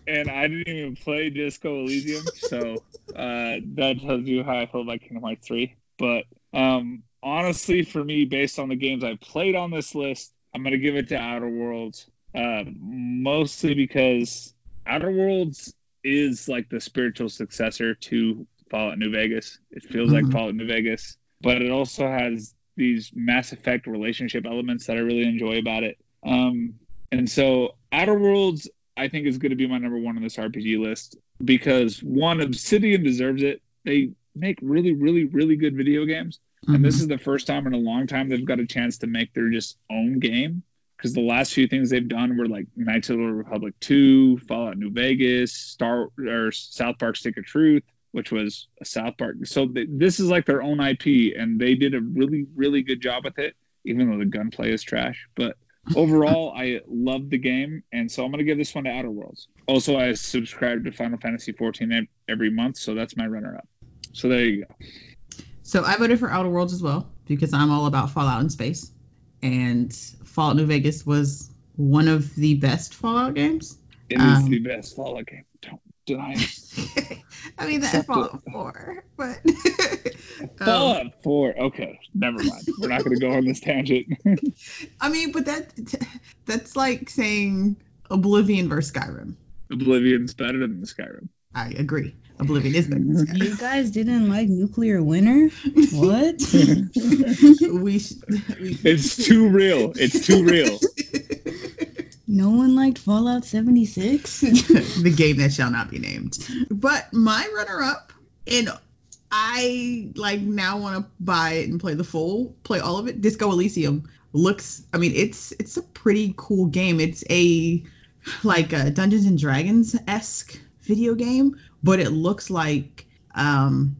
and I didn't even play Disco Elysium, so uh, that tells you how I feel about Kingdom Hearts 3. But um, honestly, for me, based on the games I've played on this list, I'm going to give it to Outer Worlds, uh, mostly because Outer Worlds is like the spiritual successor to Fallout New Vegas. It feels like Mhm. Fallout New Vegas, but it also has these Mass Effect relationship elements that I really enjoy about it. Um, and so Outer Worlds, I think, is going to be my number one on this RPG list because one, Obsidian deserves it. They make really, really, really good video games. And this is the first time in a long time they've got a chance to make their just own game. Because the last few things they've done were like Knights of the Republic 2, Fallout New Vegas, Star or South Park Stick of Truth, which was a South Park. So th- this is like their own IP, and they did a really, really good job with it, even though the gunplay is trash. But overall, I love the game, and so I'm gonna give this one to Outer Worlds. Also, I subscribe to Final Fantasy 14 every month, so that's my runner-up. So there you go. So I voted for Outer Worlds as well because I'm all about Fallout in space, and Fallout New Vegas was one of the best Fallout games. It is Um, the best Fallout game. Don't. I mean that Except Fallout 4, but um, Fallout 4. Okay, never mind. We're not going to go on this tangent. I mean, but that that's like saying Oblivion versus Skyrim. Oblivion's better than Skyrim. I agree. Oblivion is better than You guys didn't like Nuclear Winter? What? We, sh- we It's too real. It's too real. No one liked Fallout 76? the game that shall not be named. But my runner up, and I like now want to buy it and play the full, play all of it. Disco Elysium looks. I mean, it's it's a pretty cool game. It's a like a Dungeons and Dragons esque video game, but it looks like um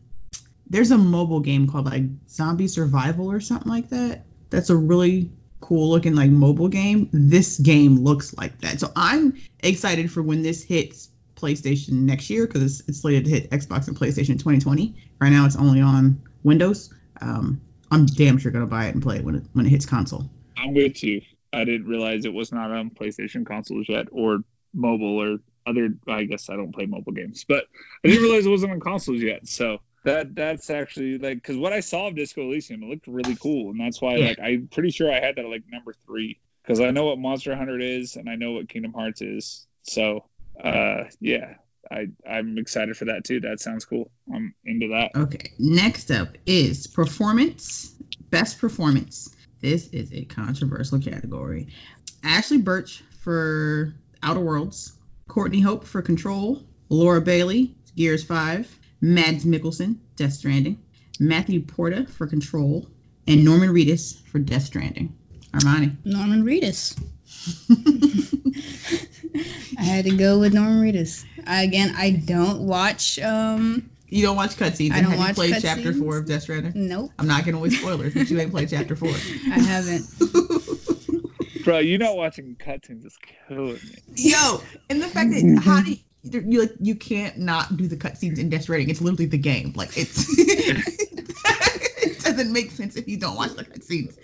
there's a mobile game called like Zombie Survival or something like that. That's a really cool looking like mobile game. This game looks like that. So I'm excited for when this hits PlayStation next year because it's, it's slated to hit Xbox and PlayStation 2020. Right now it's only on Windows. Um, I'm damn sure gonna buy it and play it when it when it hits console. I'm with you. I didn't realize it was not on PlayStation consoles yet or mobile or other. I guess I don't play mobile games, but I didn't realize it wasn't on consoles yet. So that that's actually like because what I saw of Disco Elysium, it looked really cool, and that's why Yeah. like I'm pretty sure I had that like number three because I know what Monster Hunter is and I know what Kingdom Hearts is. So uh, yeah, I I'm excited for that too. That sounds cool. I'm into that. Okay. Next up is performance. Best performance. This is a controversial category. Ashly Burch for Outer Worlds, Courtney Hope for Control, Laura Bailey, Gears 5, Mads Mikkelsen, Death Stranding, Matthew Porretta for Control, and Norman Reedus for Death Stranding. Armani. Norman Reedus. I had to go with Norman Reedus. I, again, I don't watch. Um, You don't watch cutscenes. I don't have watch you played chapter cutscenes. four of Death Stranding? nope, I'm not gonna waste spoilers, but you ain't played chapter four. I haven't. Bro, you not watching cutscenes is killing me. Yo, and the fact that how do you, you like you can't not do the cutscenes in Death Stranding? It's literally the game. Like it's it doesn't make sense if you don't watch the cutscenes.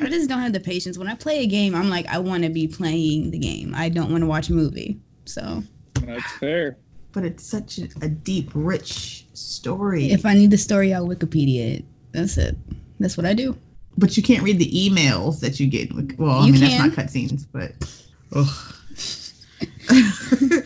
I just don't have the patience. When I play a game, I'm like, I want to be playing the game. I don't want to watch a movie. So That's fair. But it's such a, a deep, rich story. if I need the story, I'll Wikipedia it. That's it. That's what I do. but you can't read the emails that you get. Like, well, I You mean can. that's not cutscenes, but ugh.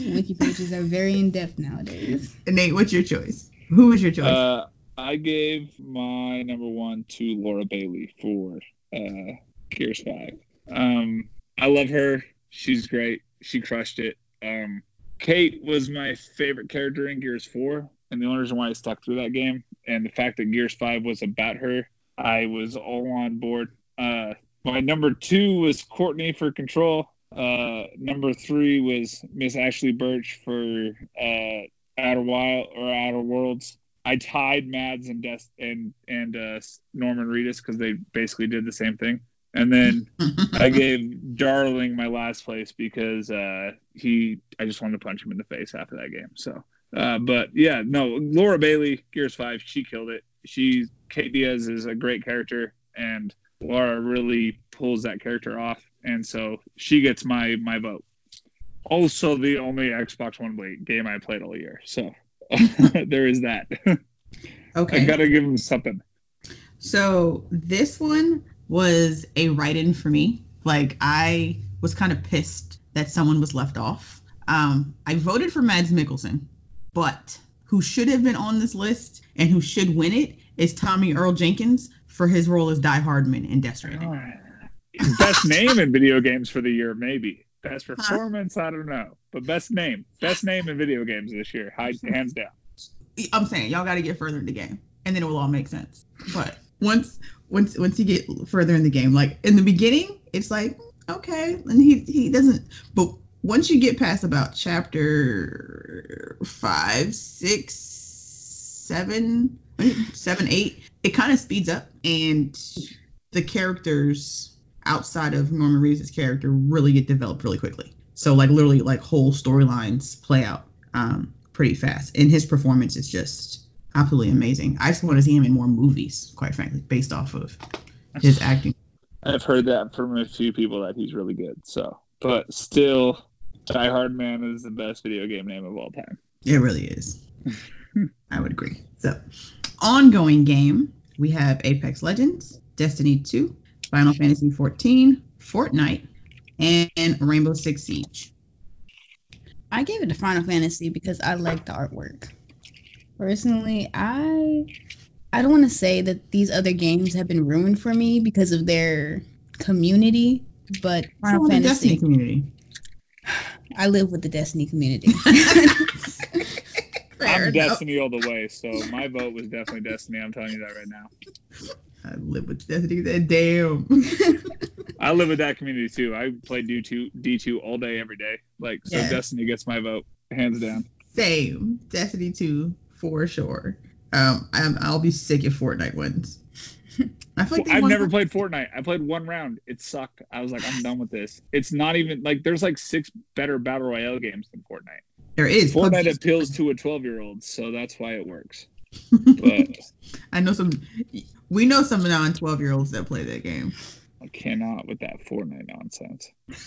Wiki pages are very in depth nowadays. Nate, what's your choice? Who was your choice? Uh, I gave my number one to Laura Bailey for uh, Gears Five. Um, I love her. She's great. She crushed it. Um, Kate was my favorite character in Gears Four, and the only reason why I stuck through that game, and the fact that Gears Five was about her, I was all on board. Uh, my number two was Courtney for Control. Uh, number three was Miss Ashly Burch for uh, Outer Wild or Outer Worlds. I tied Mads and Des- and and uh, Norman Reedus because they basically did the same thing. And then I gave Darling my last place because uh, he I just wanted to punch him in the face after that game. So, uh, but yeah, no, Laura Bailey, Gears Five, she killed it. She Kate Diaz is a great character, and Laura really pulls that character off, and so she gets my my vote. Also, the only Xbox One game I played all year, so there is that. Okay, I gotta give him something. So this one was a write-in for me. Like I was kind of pissed that someone was left off. Um, I voted for Mads Mikkelsen, but who should have been on this list and who should win it is Tommy Earl Jenkins for his role as Die Hardman in Death Stranding. Best name in video games for the year, maybe. Best performance, I don't know, but best name, best name in video games this year, hands down. I'm saying y'all got to get further in the game, and then it will all make sense. But once once once you get further in the game, like in the beginning, it's like okay, and he he doesn't. But once you get past about chapter five, six, seven, seven, eight, it kind of speeds up, and the characters outside of Norman Reedus' character really get developed really quickly. So like literally like whole storylines play out um, pretty fast, and his performance is just absolutely amazing. I just want to see him in more movies, quite frankly, based off of his acting. I've heard that from a few people that he's really good. So, but still, Die Hard Man is the best video game name of all time. It really is. I would agree. So, ongoing game, we have Apex Legends, Destiny 2, Final Fantasy 14, Fortnite, and Rainbow Six Siege. I gave it to Final Fantasy because I like the artwork. Personally, I I don't want to say that these other games have been ruined for me because of their community, but Final So the Destiny Fantasy, community. I live with the Destiny community. Fair I'm enough. Destiny all the way, so my vote was definitely Destiny. I'm telling you that right now. I live with Destiny. Damn. I live with that community too. I play D2 D2 all day, every day. Like so, Yes. Destiny gets my vote hands down. Same. Destiny 2 for sure. Um, I'm, I'll be sick if Fortnite wins. I feel like they I've won- never played Fortnite. I played one round. It sucked. I was like, I'm done with this. It's not even like there's like six better battle royale games than Fortnite. There is. Fortnite PUBG. appeals to a 12 year old, so that's why it works. But I know some. We know some non 12 year olds that play that game. I cannot with that Fortnite nonsense.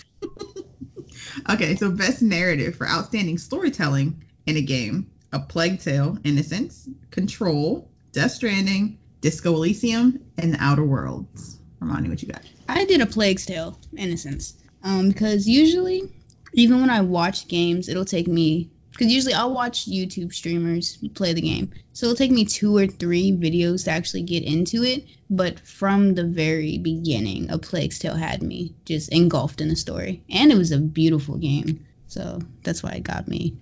Okay, so best narrative for outstanding storytelling in a game: A Plague Tale, Innocence, Control, Death Stranding, Disco Elysium, and The Outer Worlds. Armani, what you got? I did a Plague Tale, Innocence, um, because usually Even when I watch games, it'll take me because usually I'll watch YouTube streamers play the game. So it'll take me two or three videos to actually get into it. But from the very beginning, A Plague's Tale had me just engulfed in the story. And it was a beautiful game. So that's why it got me.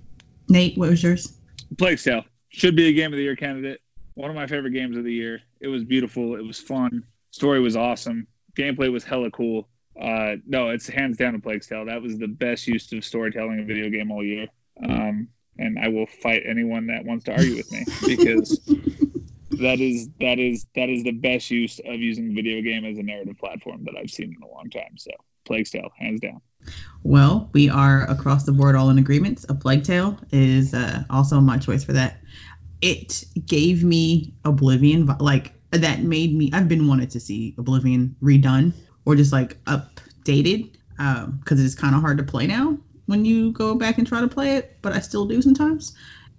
Nate, what was yours? Plague Tale should be a game of the year candidate. One of my favorite games of the year. It was beautiful. It was fun. Story was awesome. Gameplay was hella cool. Uh, no, it's hands down a Plague Tale. That was the best use of storytelling in a video game all year. Um, and I will fight anyone that wants to argue with me because that is that is that is the best use of using video game as a narrative platform that I've seen in a long time. So Plague Tale, hands down. Well, we are across the board all in agreement. A Plague Tale is uh, also my choice for that. It gave me Oblivion, like that made me. I've been wanted to see Oblivion redone or just like updated because um, it is kind of hard to play now when you go back and try to play it, but I still do sometimes.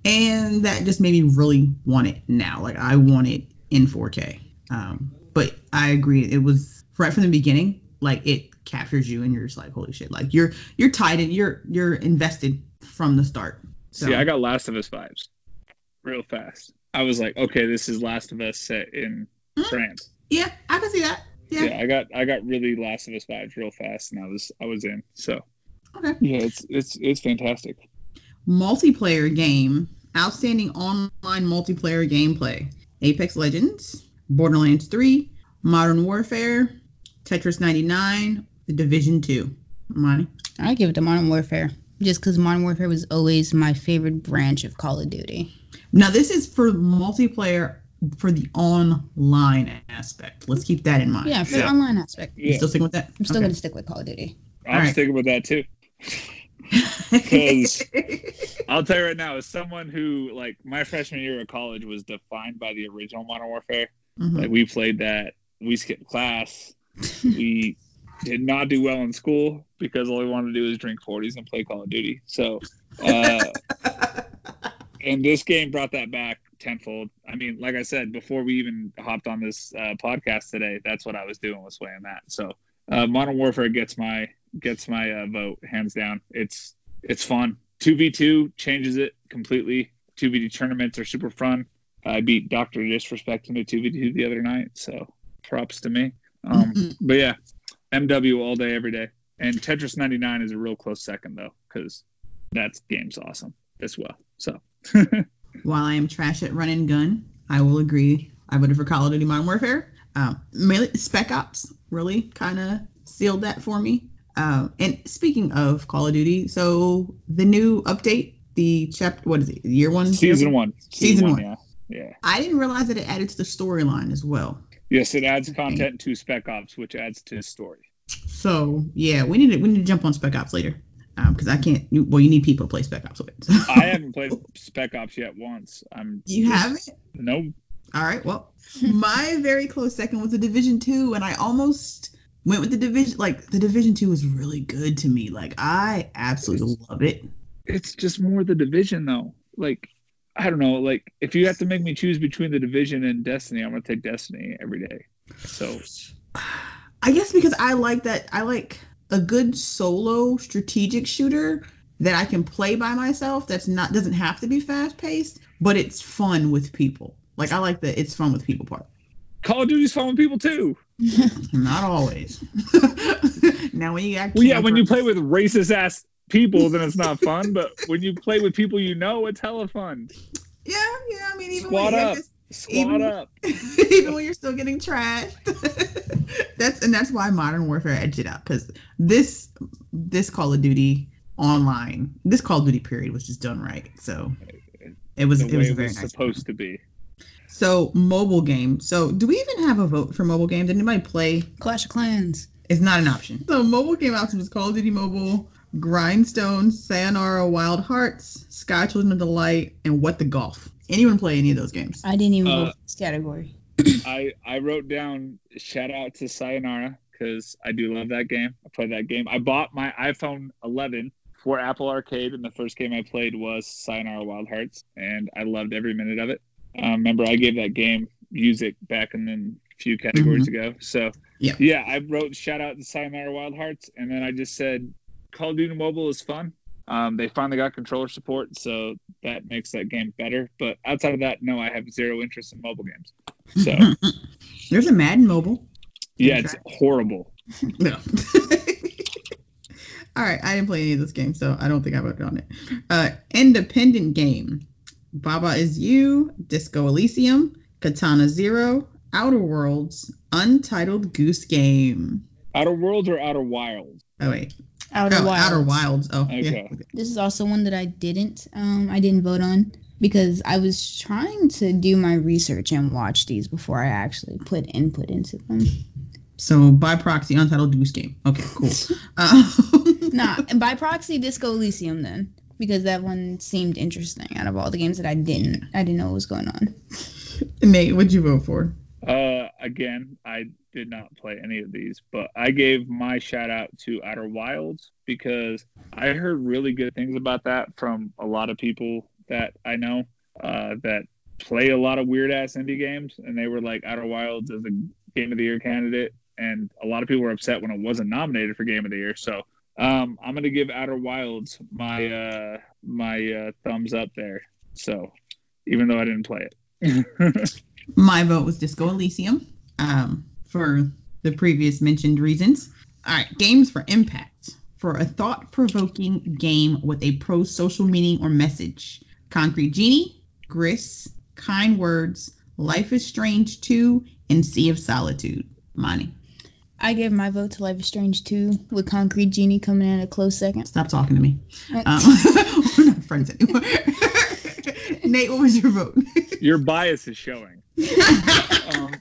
And that just made me really want it now. Like I want it in 4K. Um, but I agree, it was right from the beginning. Like it captures you, and you're just like, holy shit! Like you're you're tied in, you're you're invested from the start. So. See, I got Last of Us vibes real fast. I was like, okay, this is Last of Us set in mm-hmm. France. Yeah, I can see that. Yeah. yeah, I got I got really Last of Us vibes real fast, and I was I was in. So Okay. Yeah, it's it's it's fantastic. Multiplayer game, outstanding online multiplayer gameplay: Apex Legends, Borderlands 3, Modern Warfare, Tetris 99, The Division 2. Monty. I give it to Modern Warfare just because Modern Warfare was always my favorite branch of Call of Duty. Now this is for multiplayer for the online aspect. Let's keep that in mind. Yeah, for yeah. the online aspect. Yeah. You still sticking with that? I'm still okay. gonna stick with Call of Duty. I'm right. sticking with that too. Because I'll tell you right now, as someone who like my freshman year of college was defined by the original Modern Warfare. Mm-hmm. Like we played that, we skipped class, we did not do well in school because all we wanted to do was drink 40s and play Call of Duty. So, uh, and this game brought that back tenfold. I mean, like I said before we even hopped on this uh, podcast today, that's what I was doing was playing that. So, uh, Modern Warfare gets my gets my uh, vote hands down. It's it's fun. Two v two changes it completely. Two v two tournaments are super fun. I beat Doctor Disrespect in a two v two the other night, so props to me. Um, mm-hmm. But yeah, MW all day every day. And Tetris 99 is a real close second though, because that game's awesome as well. So while I am trash at run and gun, I will agree. I voted for Call of Duty Modern Warfare. Um, Spec Ops really kind of sealed that for me. Um, and speaking of Call of Duty, so the new update, the chapter, what is it, year one? Season one. Season, Season one, Yeah. Yeah. I didn't realize that it added to the storyline as well. Yes, it adds content to Spec Ops, which adds to his story. So yeah, we need to we need to jump on Spec Ops later because um, I can't. Well, you need people to play Spec Ops with. So. I haven't played Spec Ops yet once. I'm. You just, haven't? No. All right. Well, my very close second was the Division Two, and I almost went with the division like the division two was really good to me like i absolutely love it it's just more the division though like i don't know like if you have to make me choose between the division and destiny i'm gonna take destiny every day so i guess because i like that i like a good solo strategic shooter that i can play by myself that's not doesn't have to be fast paced but it's fun with people like i like the it's fun with people part call of duty's fun with people too Not always. now when you got well, yeah, when you play with racist ass people, then it's not fun. but when you play with people you know, it's hella fun. Yeah, yeah. I mean, even squat when up, just, squat even, up. even when you're still getting trashed. that's and that's why Modern Warfare edged it out because this this Call of Duty online, this Call of Duty period was just done right. So it was it was very it was nice supposed to be. So mobile game. So do we even have a vote for mobile games? Did anybody play Clash of Clans? It's not an option. So mobile game options: Call of Duty Mobile, Grindstone, Sayonara Wild Hearts, Sky Children of the Light, and What the Golf. Anyone play any of those games? I didn't even uh, vote this category. I I wrote down shout out to Sayonara because I do love that game. I played that game. I bought my iPhone 11 for Apple Arcade, and the first game I played was Sayonara Wild Hearts, and I loved every minute of it. Um, remember, I gave that game music back in the few categories mm-hmm. ago. So yeah, yeah, I wrote shout out to Sayonara Wild Hearts, and then I just said Call of Duty Mobile is fun. Um, they finally got controller support, so that makes that game better. But outside of that, no, I have zero interest in mobile games. So There's a Madden mobile. yeah, it's horrible. No. All right, I didn't play any of this game, so I don't think I voted on it. Uh, independent game. Baba is You, Disco Elysium, Katana Zero, Outer Worlds, Untitled Goose Game. Outer Worlds or Outer Wilds? Oh wait, Outer oh, Wilds. Outer Wilds. Oh, Okay. yeah. This is also one that I didn't um I didn't vote on because I was trying to do my research and watch these before I actually put input into them. So by proxy, Untitled Goose Game. Okay, cool. Uh, nah, and by proxy Disco Elysium then because that one seemed interesting out of all the games that I didn't I didn't know what was going on. Nate, what'd you vote for? Uh, again, I did not play any of these, but I gave my shout out to Outer Wilds because I heard really good things about that from a lot of people that I know uh, that play a lot of weird ass indie games, and they were like Outer Wilds is a Game of the Year candidate, and a lot of people were upset when it wasn't nominated for Game of the Year. So um, I'm gonna give Outer Wilds my uh, my uh, thumbs up there. So even though I didn't play it. My vote was Disco Elysium um, for the previous mentioned reasons. All right, games for impact. For a thought provoking game with a pro social meaning or message Concrete Genie, Gris, Kind Words, Life is Strange 2, and Sea of Solitude. Money. I gave my vote to Life is Strange 2 with Concrete Genie coming in a close second. Stop talking to me. Uh, Um, we're not friends anymore. Nate, what was your vote? Your bias is showing. Um,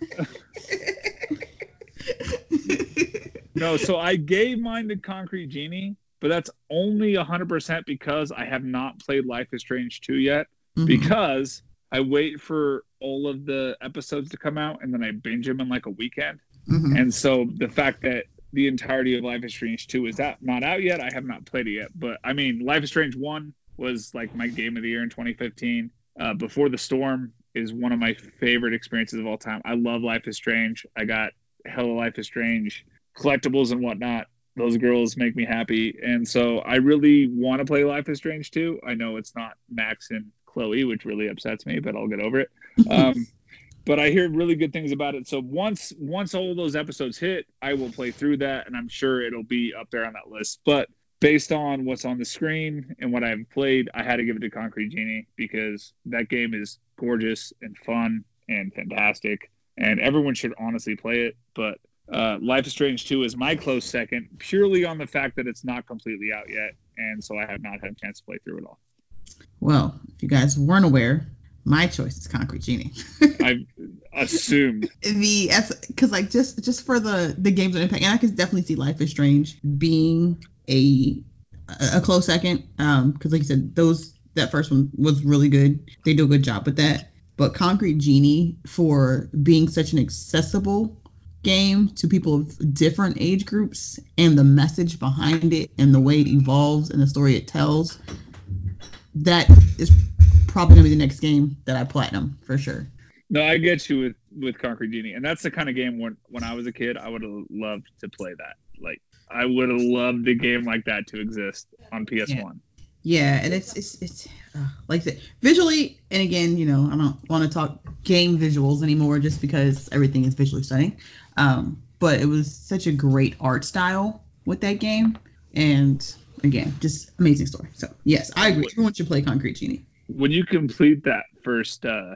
no, so I gave mine to Concrete Genie, but that's only 100% because I have not played Life is Strange 2 yet. Mhm. Because I wait for all of the episodes to come out and then I binge them in like a weekend. Mhm. And so the fact that the entirety of Life is Strange 2 is that not out yet, I have not played it yet. But I mean, Life is Strange 1 was like my game of the year in 2015. Uh, Before the Storm is one of my favorite experiences of all time. I love Life is Strange. I got hella Life is Strange collectibles and whatnot. Those girls make me happy. And so I really want to play Life is Strange too. I know it's not Max and Chloe, which really upsets me, but I'll get over it. Um, but I hear really good things about it. So once once all those episodes hit, I will play through that, and I'm sure it'll be up there on that list. But based on what's on the screen and what I've played, I had to give it to Concrete Genie because that game is gorgeous and fun and fantastic, and everyone should honestly play it. But uh, Life is Strange 2 is my close second, purely on the fact that it's not completely out yet, and so I have not had a chance to play through it all. Well, if you guys weren't aware, my choice is Concrete Genie. I assumed the because like just just for the the games of impact, and I can definitely see Life is Strange being a a close second. Um, because like you said, those that first one was really good. They do a good job with that. But Concrete Genie for being such an accessible game to people of different age groups and the message behind it and the way it evolves and the story it tells, that is probably gonna be the next game that I platinum for sure. No, I get you with with Concrete Genie, and that's the kind of game when when I was a kid, I would have loved to play that. Like, I would have loved a game like that to exist on PS One. Yeah, and it's it's it's uh, like said, visually, and again, you know, I don't want to talk game visuals anymore just because everything is visually stunning. Um, but it was such a great art style with that game, and again, just amazing story. So yes, I agree. Everyone should play Concrete Genie. When you complete that first, uh,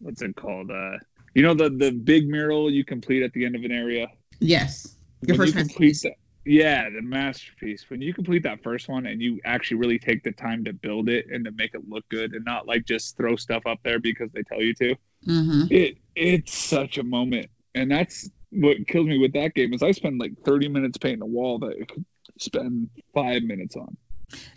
what's it called? Uh, you know the the big mural you complete at the end of an area. Yes, your When first you complete that, yeah, the masterpiece. When you complete that first one and you actually really take the time to build it and to make it look good and not like just throw stuff up there because they tell you to. hmm it it's such a moment and that's what kills me with that game is i spend like 30 minutes painting a wall that i could spend five minutes on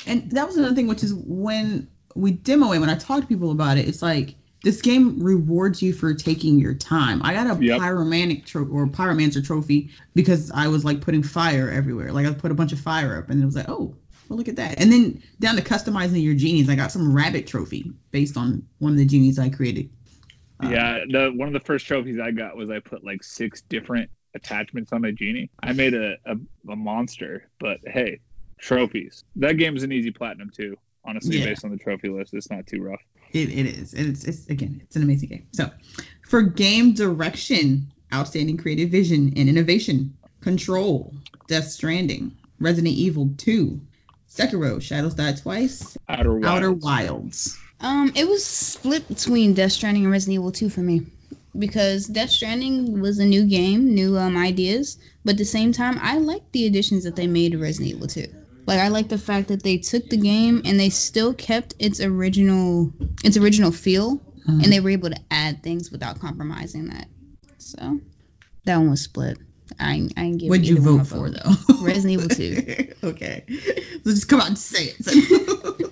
And that was another thing, which is when we demo it, when I talk to people about it, it's like this game rewards you for taking your time. I got a Yep. pyromantic tro- or pyromancer trophy because I was like putting fire everywhere. Like I put a bunch of fire up, and it was like, oh, well, look at that. And then down to customizing your genies, I got some rabbit trophy based on one of the genies I created. Uh, yeah the one of the first trophies i got was i put like six different attachments on my genie i made a, a, a monster but hey trophies. That game is an easy platinum too. Honestly, Yeah. based on the trophy list, it's not too rough. It, it is. And it's, it's again, it's an amazing game. So, for game direction, outstanding creative vision and innovation, Control, Death Stranding, Resident Evil 2, Sekiro, Shadows Die Twice, Outer Wilds. Outer Wilds. Um, it was split between Death Stranding and Resident Evil 2 for me. Because Death Stranding was a new game, new um ideas, but at the same time, I liked the additions that they made to Resident Evil 2. Like I like the fact that they took the game and they still kept its original its original feel, Mhm. and they were able to add things without compromising that. So that one was split. I I ain't give What'd you either one vote my for vote. though? Resident Evil 2. okay. So just come out and say it.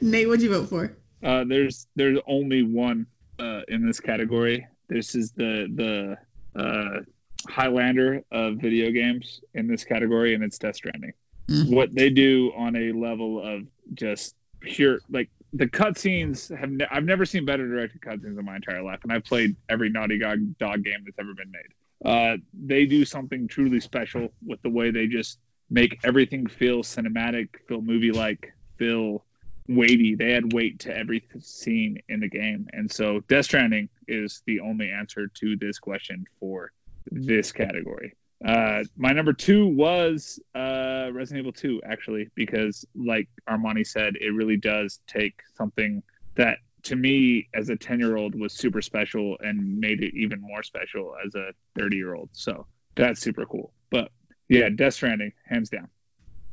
Nate, what'd you vote for? Uh, there's there's only one uh, in this category. This is the the uh, Highlander of video games in this category, and it's Death Stranding. Mhm. What they do on a level of just pure like the cutscenes have ne- I've never seen better directed cutscenes in my entire life, and I've played every Naughty Dog, dog game that's ever been made. Uh, they do something truly special with the way they just make everything feel cinematic, feel movie like, feel weighty. They add weight to every scene in the game. And so Death Stranding is the only answer to this question for this category. Uh, my number two was uh, Resident Evil 2, actually, because like Armani said, it really does take something that to me as a 10 year old was super special and made it even more special as a 30 year old. So that's super cool. But yeah, Death Stranding, hands down.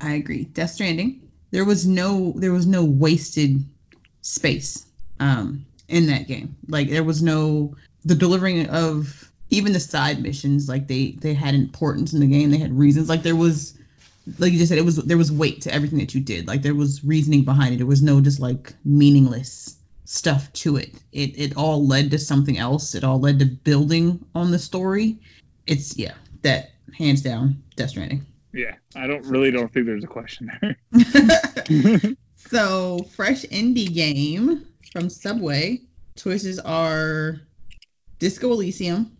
I agree. Death Stranding. There was no there was no wasted space um in that game. Like there was no the delivering of even the side missions like they they had importance in the game. They had reasons. Like there was like you just said it was there was weight to everything that you did. Like there was reasoning behind it. There was no just like meaningless stuff to it. It it all led to something else. It all led to building on the story. It's yeah, that hands down Death Stranding. Yeah, I don't really don't think there's a question there. so, fresh indie game from Subway. Choices are Disco Elysium.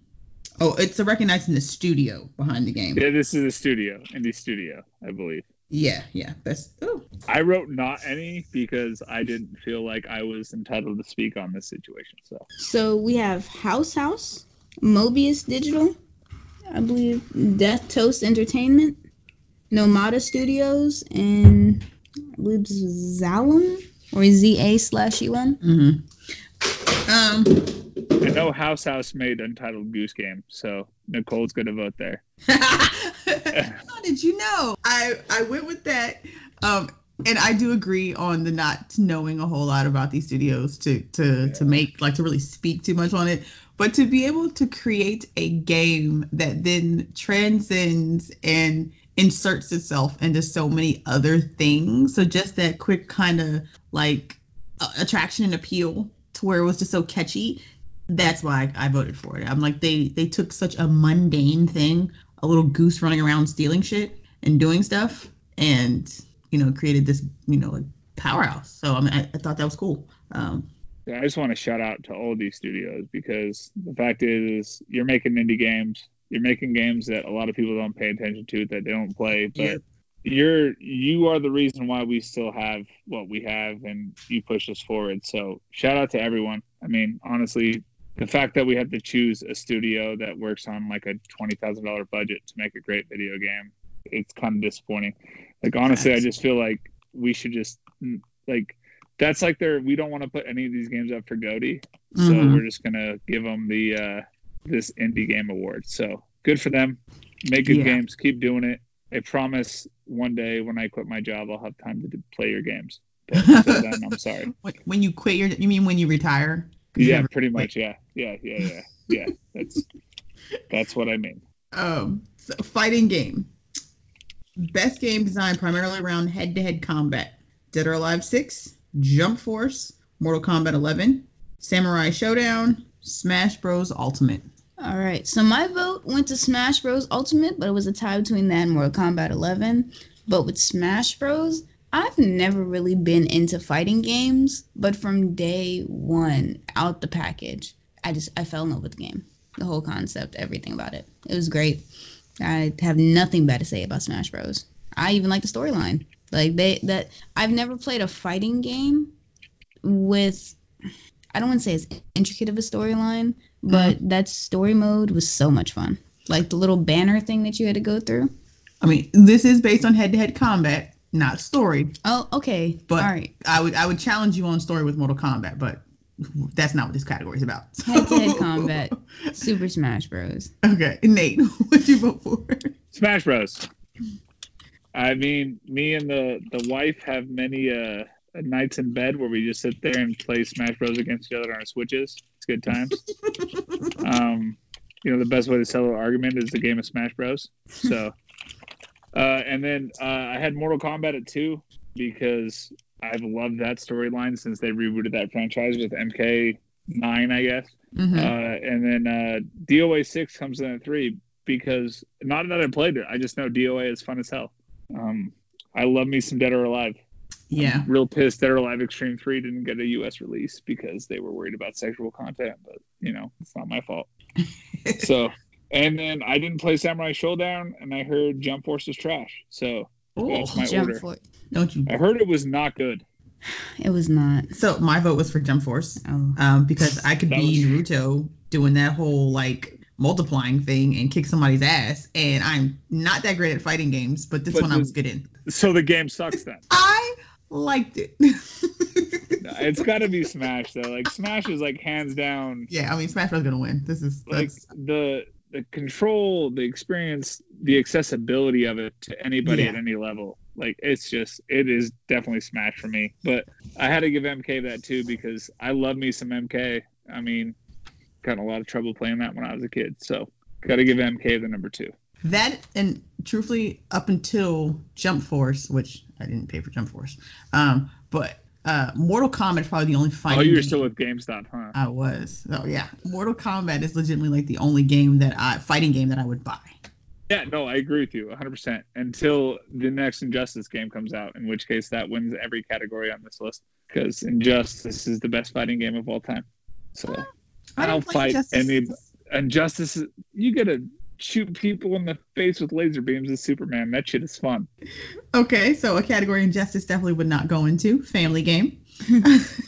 Oh, it's a recognizing the studio behind the game. yeah, this is a studio, indie studio, I believe. Yeah, yeah. That's oh, I wrote not any because I didn't feel like I was entitled to speak on this situation. So So we have House House, Mobius Digital, I believe Death Toast Entertainment, Nomada Studios, and I believe this is Zalum or ZA slash UM. mm-hmm. Um. I know House House made Untitled Goose Game, so Nicole's gonna vote there. How did you know? I I went with that. Um, and I do agree on the not knowing a whole lot about these studios to to to make like to really speak too much on it, but to be able to create a game that then transcends and inserts itself into so many other things. So just that quick kind of like uh, attraction and appeal to where it was just so catchy. That's why I, I voted for it. I'm like they they took such a mundane thing, a little goose running around stealing shit and doing stuff, and you know created this you know like powerhouse. So I mean I, I thought that was cool. Um, Yeah, I just want to shout out to all these studios because the fact is, you're making indie games. You're making games that a lot of people don't pay attention to, that they don't play, but Yeah. you're you are the reason why we still have what we have, and you push us forward. So shout out to everyone. I mean, honestly, the fact that we have to choose a studio that works on like a twenty thousand dollar budget to make a great video game, it's kind of disappointing. Like honestly, I just feel like we should just like that's like their we don't want to put any of these games up for Goaty, so Mhm. we're just gonna give them the uh, this indie game award. So good for them. Make good Yeah. games. Keep doing it. I promise one day when I quit my job, I'll have time to do- play your games. But then, I'm sorry. when you quit your, you mean when you retire? 'Cause Yeah, pretty much. Yeah, yeah, yeah, yeah, yeah. That's that's what I mean. Um, so fighting game. Best game designed primarily around head-to-head combat. Dead or Alive 6, Jump Force, Mortal Kombat 11, Samurai Shodown, Smash Bros. Ultimate. All right, so my vote went to Smash Bros. Ultimate, but it was a tie between that and Mortal Kombat 11. But with Smash Bros, I've never really been into fighting games, but from day one, out the package, I just I fell in love with the game, the whole concept, everything about it. It was great. I have nothing bad to say about Smash Bros. I even like the storyline. Like they that I've never played a fighting game with I don't want to say as intricate of a storyline, mm-hmm. but that story mode was so much fun. Like the little banner thing that you had to go through. I mean, this is based on head-to-head combat, not story. Oh, okay. But All right. I would I would challenge you on story with Mortal Kombat, but that's not what this category is about. Head-to-head combat. Super Smash Bros. Okay, Nate, what'd you vote for? Smash Bros. I mean, me and the the wife have many uh nights in bed where we just sit there and play Smash Bros against each other on our switches. It's good times. um, you know, the best way to settle an argument is the game of Smash Bros. So, uh, and then uh, I had Mortal Kombat at two because I've loved that storyline since they rebooted that franchise with MK nine, I guess. Mhm. Uh, and then uh, DOA six comes in at three because not that I played it, I just know DOA is fun as hell. Um, I love me some Dead or Alive. yeah. Real pissed Dead or Alive Extreme three didn't get a U.S. release because they were worried about sexual content, but you know it's not my fault. so, and then I didn't play Samurai Shodown, and I heard Jump Force is trash. So Oh, That's my Jump order. for don't you? I heard it was not good. It was not. So my vote was for Jump Force, Oh. um, because I could That be was- Naruto doing that whole like multiplying thing and kick somebody's ass, and I'm not that great at fighting games, but this But one I was good in. So the game sucks then. I liked it. it's got to be Smash though. Like Smash is like hands down yeah, I mean Smash was gonna win. This is like that's, the the control, the experience, the accessibility of it to anybody Yeah. at any level. Like it's just it is definitely Smash for me. But I had to give MK that too because I love me some MK. I mean, got a lot of trouble playing that when I was a kid. So got to give MK the number two. that and truthfully up until Jump Force, which I didn't pay for Jump Force, um, but uh, Mortal Kombat is probably the only fighting. Oh, you were game- still with GameStop, huh? I was. Oh yeah, Mortal Kombat is legitimately like the only game that I fighting game that I would buy. Yeah, no, I agree with you 100%. Until the next Injustice game comes out, in which case that wins every category on this list. Because Injustice is the best fighting game of all time. So I I'll didn't fight Injustice. any. Injustice, you get to shoot people in the face with laser beams as Superman. That shit is fun. Okay, so a category Injustice definitely would not go into family game.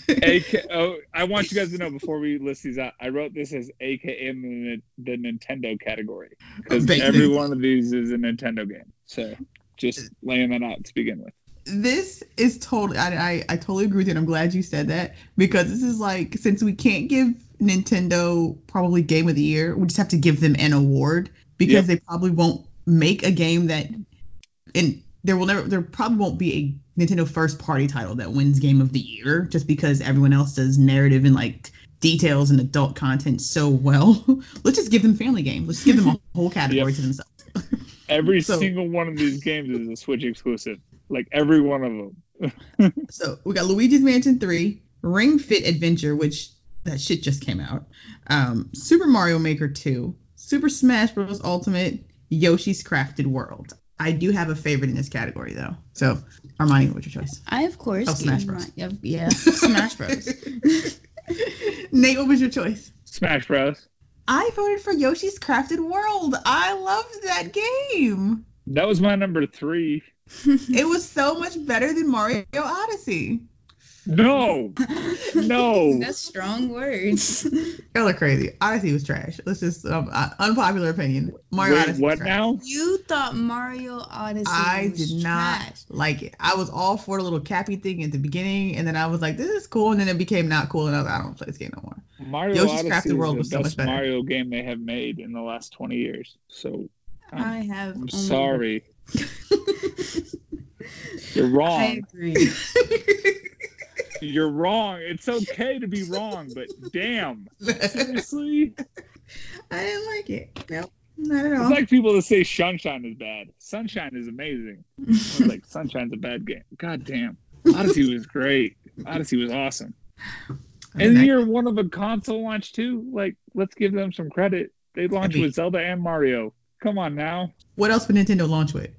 AK, oh, I want you guys to know before we list these out, I wrote this as AKA the, the Nintendo category. Because every one of these is a Nintendo game. So just laying that out to begin with. this is totally I, I I totally agree with it. I'm glad you said that because this is like since we can't give Nintendo probably game of the year, we just have to give them an award because Yep. they probably won't make a game that and there will never there probably won't be a Nintendo first party title that wins game of the year just because everyone else does narrative and like details and adult content so well. Let's just give them family game. Let's give them a whole category Yep. to themselves. Every So- single one of these games is a Switch exclusive. Like every one of them. So we got Luigi's Mansion 3, Ring Fit Adventure, which that shit just came out. Um, Super Mario Maker 2, Super Smash Bros. Ultimate, Yoshi's Crafted World. I do have a favorite in this category though. So Armani, what's your choice? I of course. Oh, Smash Bros. my- yeah, yeah, Smash Bros. Nate, what was your choice? Smash Bros. I voted for Yoshi's Crafted World. I loved that game. That was my number three. It was so much better than Mario Odyssey. No, no. That's strong words. Y'all are crazy. Odyssey was trash. Let's just um, uh, unpopular opinion. Mario Wait, Odyssey. what was trash. now? You thought Mario Odyssey I was did not trash. like it. I was all for the little cappy thing at the beginning, and then I was like, "This is cool," and then it became not cool, and I was like, "I don't play this game no more." Mario Yoshi's Odyssey Crafted World is was the so much best better. Mario game they have made in the last 20 years. So I'm, I have. I'm only- sorry. You're I wrong. agree. You're wrong. It's okay to be wrong, but damn. Seriously? I didn't like it. No, not at It's all. like people that say Sunshine is bad. Sunshine is amazing. I was like, Sunshine's a bad game. God damn. Odyssey was great. Odyssey was awesome. And Okay. you're one of a console launch too. Like, let's give them some credit. They launched mean- with Zelda and Mario. Come on now. what else would Nintendo launch with?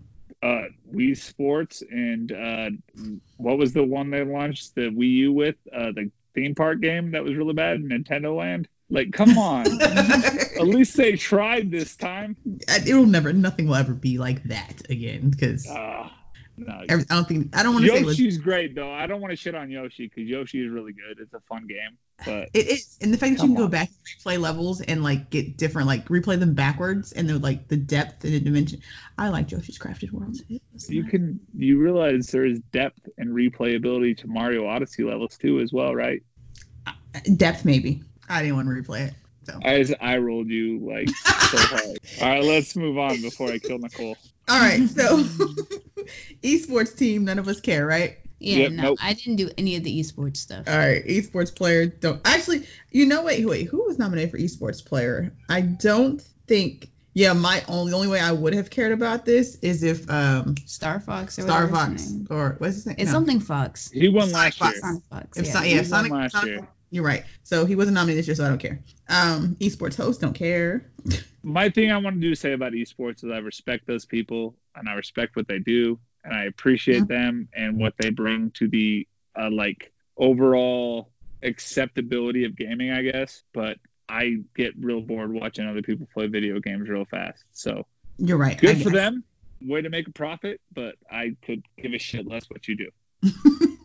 Uh, Wii Sports and uh, what was the one they launched the Wii U with? Uh, the theme park game that was really bad, Nintendo Land. Like, come on. At least they tried this time. It'll never, nothing will ever be like that again because Uh, no, I don't think I don't want to say it was Yoshi's great though. I don't want to shit on Yoshi because Yoshi is really good. It's a fun game, but It is, and the fact that you can go back and replay levels and like get different, like replay them backwards, and the like the depth and the dimension. I like Yoshi's Crafted World. You nice. can you realize there is depth and replayability to Mario Odyssey levels too as well, right? Uh, depth maybe. I didn't want to replay it. So I just I rolled you like so hard. All right, let's move on before I kill Nicole. all right, so esports team, none of us care, right? Yeah, Yep, no, nope. I didn't do any of the esports stuff. All right, esports player don't actually. You know, wait, wait, who was nominated for esports player? I don't think. Yeah, my only the only way I would have cared about this is if um Star Fox or Star Fox or what's his name? It's No. something Fox. He won Sonic last Fox. year. Sonic Fox. If yeah. Son- yeah, Sonic, last Sonic- year. You're right. So he wasn't nominated this year, so I don't care. Um, esports host don't care. My thing I want to do say about esports is I respect those people and I respect what they do and I appreciate them and what they bring to the uh, like overall acceptability of gaming, I guess. But I get real bored watching other people play video games real fast. So You're right. good for them. Way to make a profit, but I could give a shit less what you do.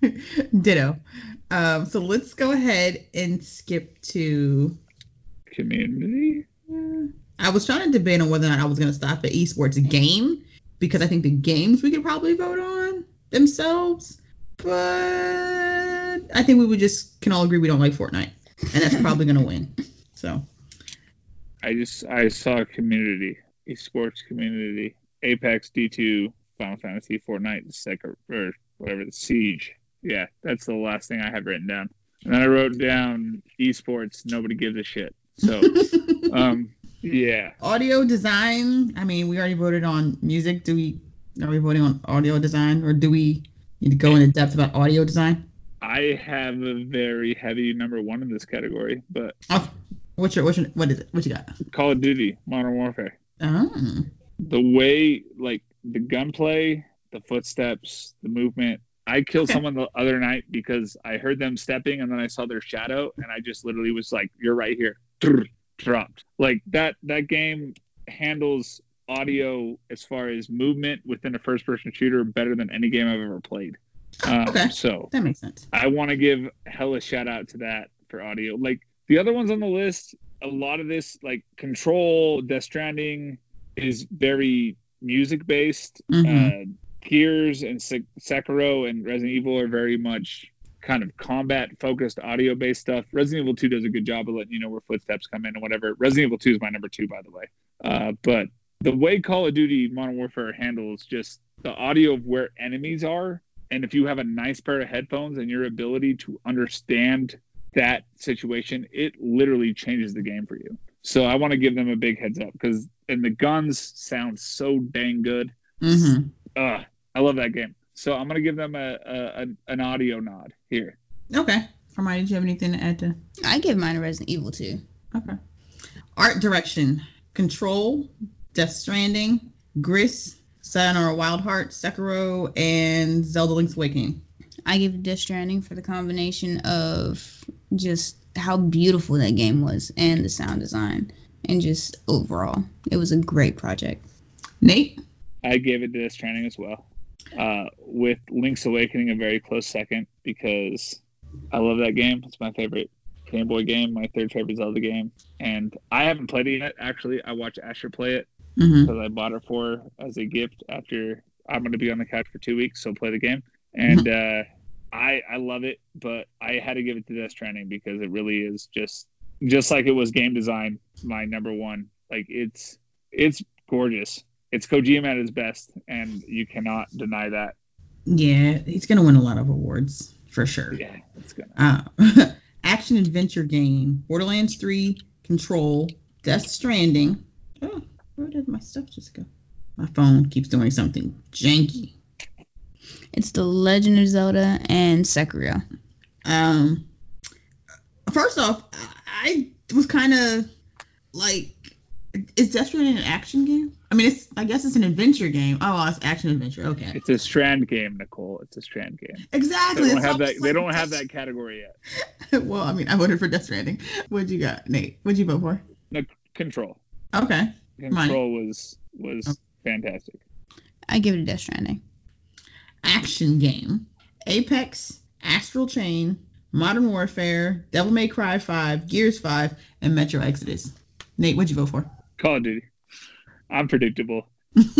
Ditto. Um, so let's go ahead and skip to. Community. I was trying to debate on whether or not I was going to stop the esports game because I think the games we could probably vote on themselves, but I think we would just can all agree we don't like Fortnite, and that's probably going to win. So I just I saw a community, esports community, Apex, D2, Final Fantasy, Fortnite, Second or whatever the Siege. Yeah, that's the last thing I had written down. And then I wrote down esports. Nobody gives a shit. So, um, yeah, audio design. I mean, we already voted on music. Do we? Are we voting on audio design, or do we need to go into depth about audio design? I have a very heavy number one in this category, but Oh, what's your what's your what is it? What you got? Call of Duty, Modern Warfare. Oh, the way like the gunplay, the footsteps, the movement. I killed Okay. someone the other night because I heard them stepping and then I saw their shadow and I just literally was like, "You're right here." Dropped. Like that. That game handles audio as far as movement within a first-person shooter better than any game I've ever played. Um, Okay. So that makes sense. I want to give hella shout out to that for audio. Like the other ones on the list, a lot of this, like Control, Death Stranding, is very music based. Mhm. Uh, Gears and Sek- Sekiro and Resident Evil are very much kind of combat focused, audio based stuff. Resident Evil 2 does a good job of letting you know where footsteps come in and whatever. Resident Evil 2 is my number two, by the way. Uh, but the way Call of Duty Modern Warfare handles just the audio of where enemies are, and if you have a nice pair of headphones and your ability to understand that situation, it literally changes the game for you. So I want to give them a big heads up because and the guns sound so dang good. Mm-hmm. Uh, I love that game. So I'm gonna give them a, a, a an audio nod here. Okay. Hermione, did you have anything to add to? I give mine a Resident Evil too. Okay. Art direction: Control, Death Stranding, Gris, Sayonara Wild Heart, Sekiro, and Zelda Link's Awakening. I give Death Stranding for the combination of just how beautiful that game was and the sound design and just overall. It was a great project. Nate. I gave it Death Stranding as well. Uh, with Link's Awakening a very close second because I love that game. It's my favorite Game Boy game, my third favorite Zelda game, and I haven't played it yet. Actually, I watched Asher play it Mm-hmm. because I bought it for as a gift after I'm going to be on the couch for two weeks, so play the game. And uh, I I love it, but I had to give it to Death Stranding because it really is just just like it was game design, my number one. Like it's it's gorgeous. It's Kojima at his best, and you cannot deny that. Yeah, he's gonna win a lot of awards for sure. Yeah, it's gonna. Uh, action adventure game: Borderlands 3, Control, Death Stranding. Oh, where did my stuff just go? My phone keeps doing something janky. It's The Legend of Zelda and Sekiro. Um, first off, I was kind of like, is Death Stranding an action game? I mean, it's I guess it's an adventure game. Oh, it's action adventure. Okay, It's a Strand game, Nicole. It's a Strand game. exactly. They don't That's have that. was They don't have that category yet. well, I mean, I voted for Death Stranding. What'd you got, Nate? What'd you vote for? No, Control. Okay. Mine. Control was was Okay. fantastic. I give it a Death Stranding. Action game. Apex, Astral Chain, Modern Warfare, Devil May Cry 5, Gears 5, and Metro Exodus. Nate, what'd you vote for? Call of Duty. I'm predictable.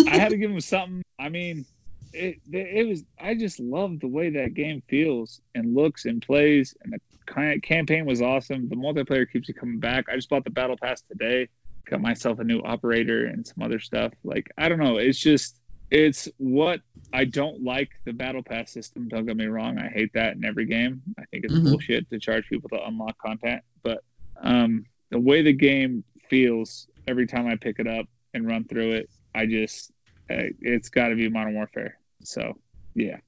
I had to give him something. I mean, it it was. I just love the way that game feels and looks and plays, and the campaign was awesome. The multiplayer keeps you coming back. I just bought the battle pass today. Got myself a new operator and some other stuff. Like I don't know. It's just it's what I don't like the battle pass system. Don't get me wrong. I hate that in every game. I think it's Mhm. bullshit to charge people to unlock content. But um, the way the game feels every time I pick it up and run through it, I just uh, it's got to be Modern Warfare. So yeah,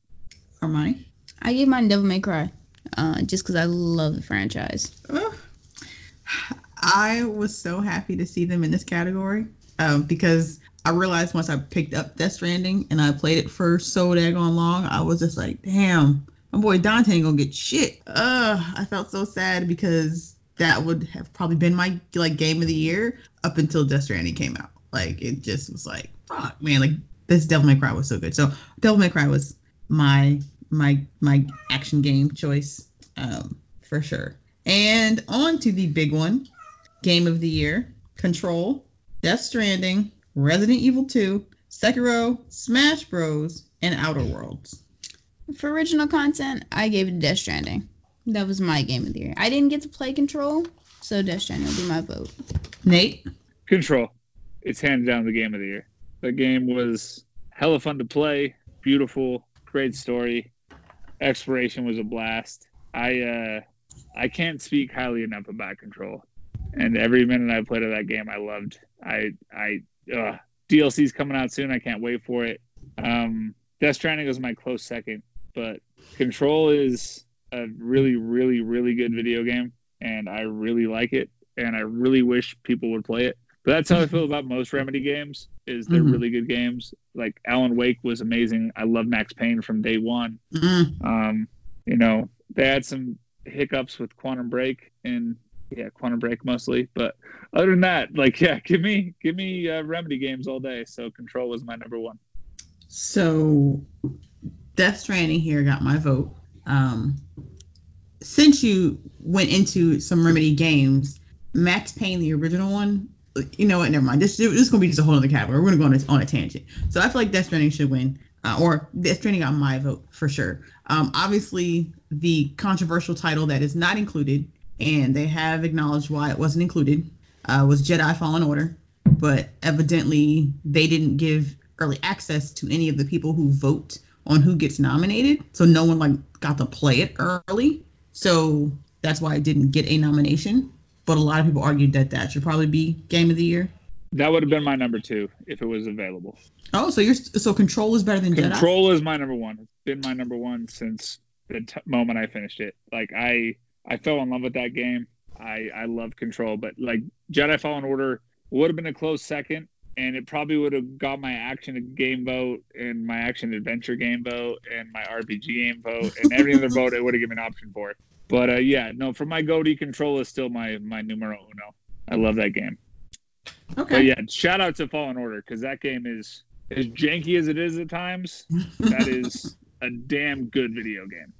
Armani? I gave mine Devil May Cry, uh, just because I love the franchise. Ugh. I was so happy to see them in this category um, because I realized once I picked up Death Stranding and I played it for so daggone long, I was just like, damn, my boy Dante ain't gonna get shit. Ugh, I felt so sad because that would have probably been my like game of the year up until Death Stranding came out. Like it just was like, fuck, man, like this Devil May Cry was so good. So Devil May Cry was my my my action game choice um, for sure. And on to the big one, game of the year: Control, Death Stranding, Resident Evil 2, Sekiro, Smash Bros, and Outer Worlds. For original content, I gave it Death Stranding. That was my game of the year. I didn't get to play Control, so Death Stranding will be my vote. Nate, Control. It's hands down the game of the year. The game was hella fun to play, beautiful, great story. Exploration was a blast. I uh I can't speak highly enough about Control. And every minute I played of that game I loved. I I uh DLC's coming out soon. I can't wait for it. Um Death Stranding was my close second, but Control is a really really really good video game and I really like it and I really wish people would play it. But that's how I feel about most Remedy games. Is they're Mhm. really good games. Like Alan Wake was amazing. I love Max Payne from day one. mm, Um, you know, they had some hiccups with Quantum Break and yeah, Quantum Break mostly. But other than that, like yeah, give me give me uh, Remedy games all day. So Control was my number one. so Death Stranding here got my vote. Um, since you went into some Remedy games, Max Payne, the original one, you know what? Never mind. This, this is gonna be just a whole other category. We're gonna go on a, on a tangent. So I feel like Death Stranding should win, uh, or Death Stranding got my vote for sure. Um, obviously, the controversial title that is not included, and they have acknowledged why it wasn't included, uh, was Jedi Fallen Order. But evidently, they didn't give early access to any of the people who vote on who gets nominated, so no one like got to play it early. So that's why it didn't get a nomination. But a lot of people argued that that should probably be game of the year. That would have been my number two if it was available. Oh, so you're so Control is better than Jedi. Control is my number one. It's been my number one since the t- moment I finished it. Like I, I fell in love with that game. I, I love Control, but like Jedi Fallen Order would have been a close second, and it probably would have got my action game vote and my action adventure game vote and my RPG game vote and every other vote it would have given an option for. But uh, yeah, no, for my GOTY, Control is still my my numero uno. I love that game. Okay. But yeah, shout out to Fallen Order because that game is as janky as it is at times. That is a damn good video game.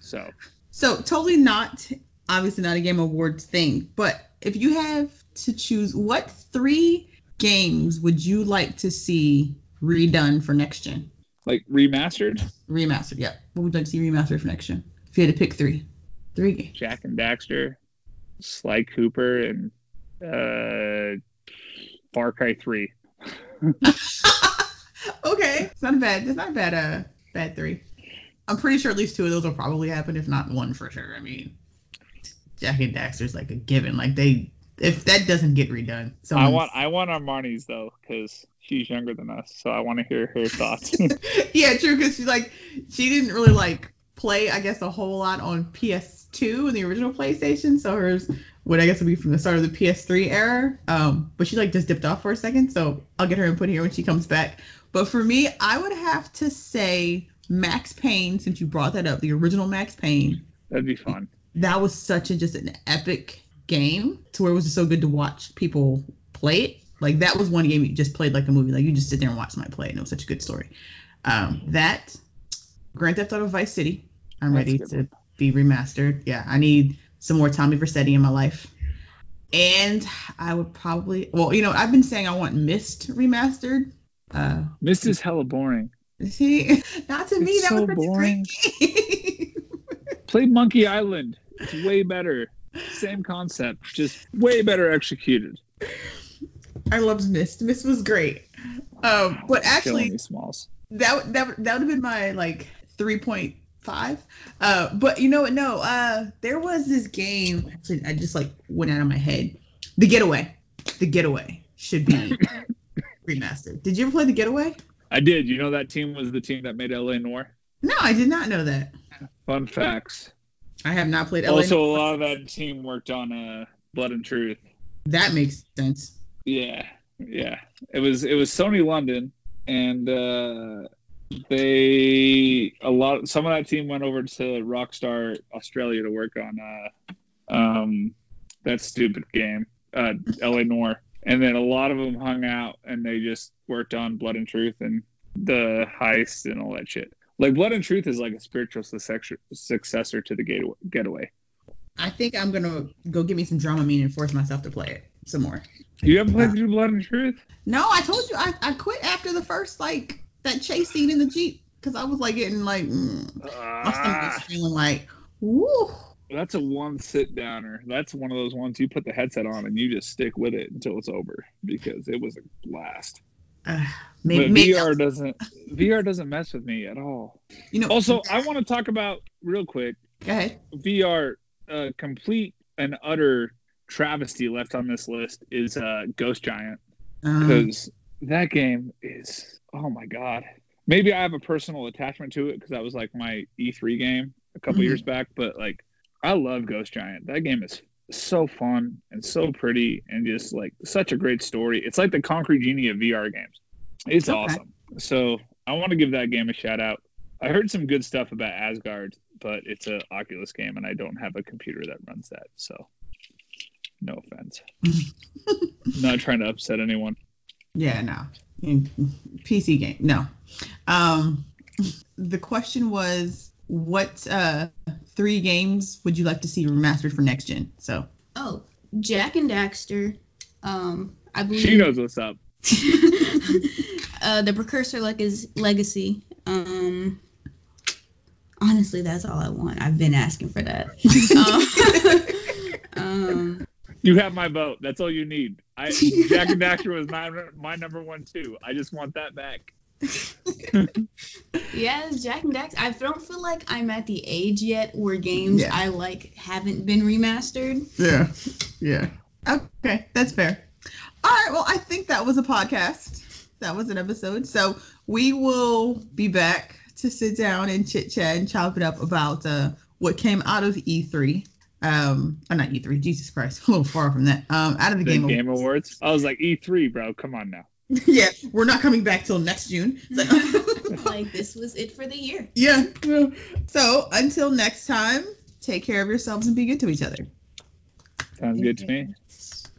So So totally not obviously not a game awards thing, but if you have to choose what three games would you like to see redone for next gen? like remastered, Remastered, yeah. What would you like to see remastered for next gen? If you had to pick three. Three games. Jak and Daxter, Sly Cooper, and uh, Far Cry Three. okay. It's not bad it's not bad uh bad three. I'm pretty sure at least two of those will probably happen, if not one for sure. I mean Jak and Daxter's like a given. Like they if that doesn't get redone, so I want I want Armani's though because she's younger than us, so I want to hear her thoughts. yeah, true. Because she's like she didn't really like play, I guess, a whole lot on PS2 and the original PlayStation. So hers would I guess would be from the start of the PS3 era. Um, but she like just dipped off for a second, so I'll get her input here when she comes back. But for me, I would have to say Max Payne, since you brought that up, the original Max Payne. That'd be fun. That was such a just an epic game to where it was just so good to watch people play it. Like that was one game you just played like a movie. Like you just sit there and watch somebody play it. And it was such a good story. Um, that Grand Theft Auto Vice City. I'm That's ready to one. be remastered. Yeah, I need some more Tommy Vercetti in my life. And I would probably, well, you know, I've been saying I want Myst remastered. Uh, Myst is hella boring. see, not to me, It's that so was such boring. a great game. Play Monkey Island. It's way better. Same concept, just way better executed. I loved Myst. Myst was great. Um, but actually, Smalls. that that that would have been my like 3.5 uh but you know what no uh there was this game actually i just like went out of my head the getaway the getaway should be remastered did you ever play the getaway I did. You know that team was the team that made L.A. Noire. no i did not know that Fun facts. i have not played LA Also, a lot of that team worked on uh, Blood and Truth. that makes sense Yeah, yeah. It was it was Sony London, and uh, they a lot. Some of that team went over to Rockstar Australia to work on uh, um, that stupid game, uh, L.A. Noire, and then a lot of them hung out and they just worked on Blood and Truth and the heist and all that shit. Like Blood and Truth is like a spiritual successor to the Getaway. I think i'm gonna go get me some Dramamine and force myself to play it some more You haven't played through Blood and Truth? no i told you i, I quit after the first like that chase scene in the jeep because i was like getting like mm, my stomach was Ah. feeling like woo That's a one sit downer. That's one of those ones you put the headset on and you just stick with it until it's over because it was a blast. Uh, maybe, VR doesn't VR doesn't mess with me at all. you know. Also, I want to talk about real quick go ahead. VR uh, complete and utter travesty left on this list is uh, Ghost Giant Um, because that game is oh my god. Maybe I have a personal attachment to it because that was like my E3 game a couple Mhm. years back, but like I love Ghost Giant. That game is so fun and so pretty and just like such a great story. It's like the Concrete Genie of VR games. It's Okay. awesome. So I want to give that game a shout out. I heard some good stuff about Asgard, but it's an Oculus game and I don't have a computer that runs that. So no offense. Not trying to upset anyone. yeah, no. In- PC game, no. Um, the question was, what uh three games would you like to see remastered for next gen? So Oh, Jak and Daxter. Um, I believe. She knows what's up. uh, the precursor leg- legacy. Um, honestly, that's all I want. I've been asking for that. um, um, You have my vote. That's all you need. I Jak and Daxter was my my number one too. I just want that back. yes, Jak and Daxter. I don't feel like I'm at the age yet where games Yeah. I like haven't been remastered. yeah, yeah. Okay, that's fair. All right, well, I think that was a podcast. That was an episode. So we will be back to sit down and chit chat and chop it up about uh, what came out of E3. Um, or not E3, Jesus Christ, a little far from that. Um, out of the, The game. Game, Awards. I was like E3, bro. Come on now. yeah, we're not coming back till next June. So- like this was it for the year. yeah. So until next time, take care of yourselves and be good to each other. Sounds good to me.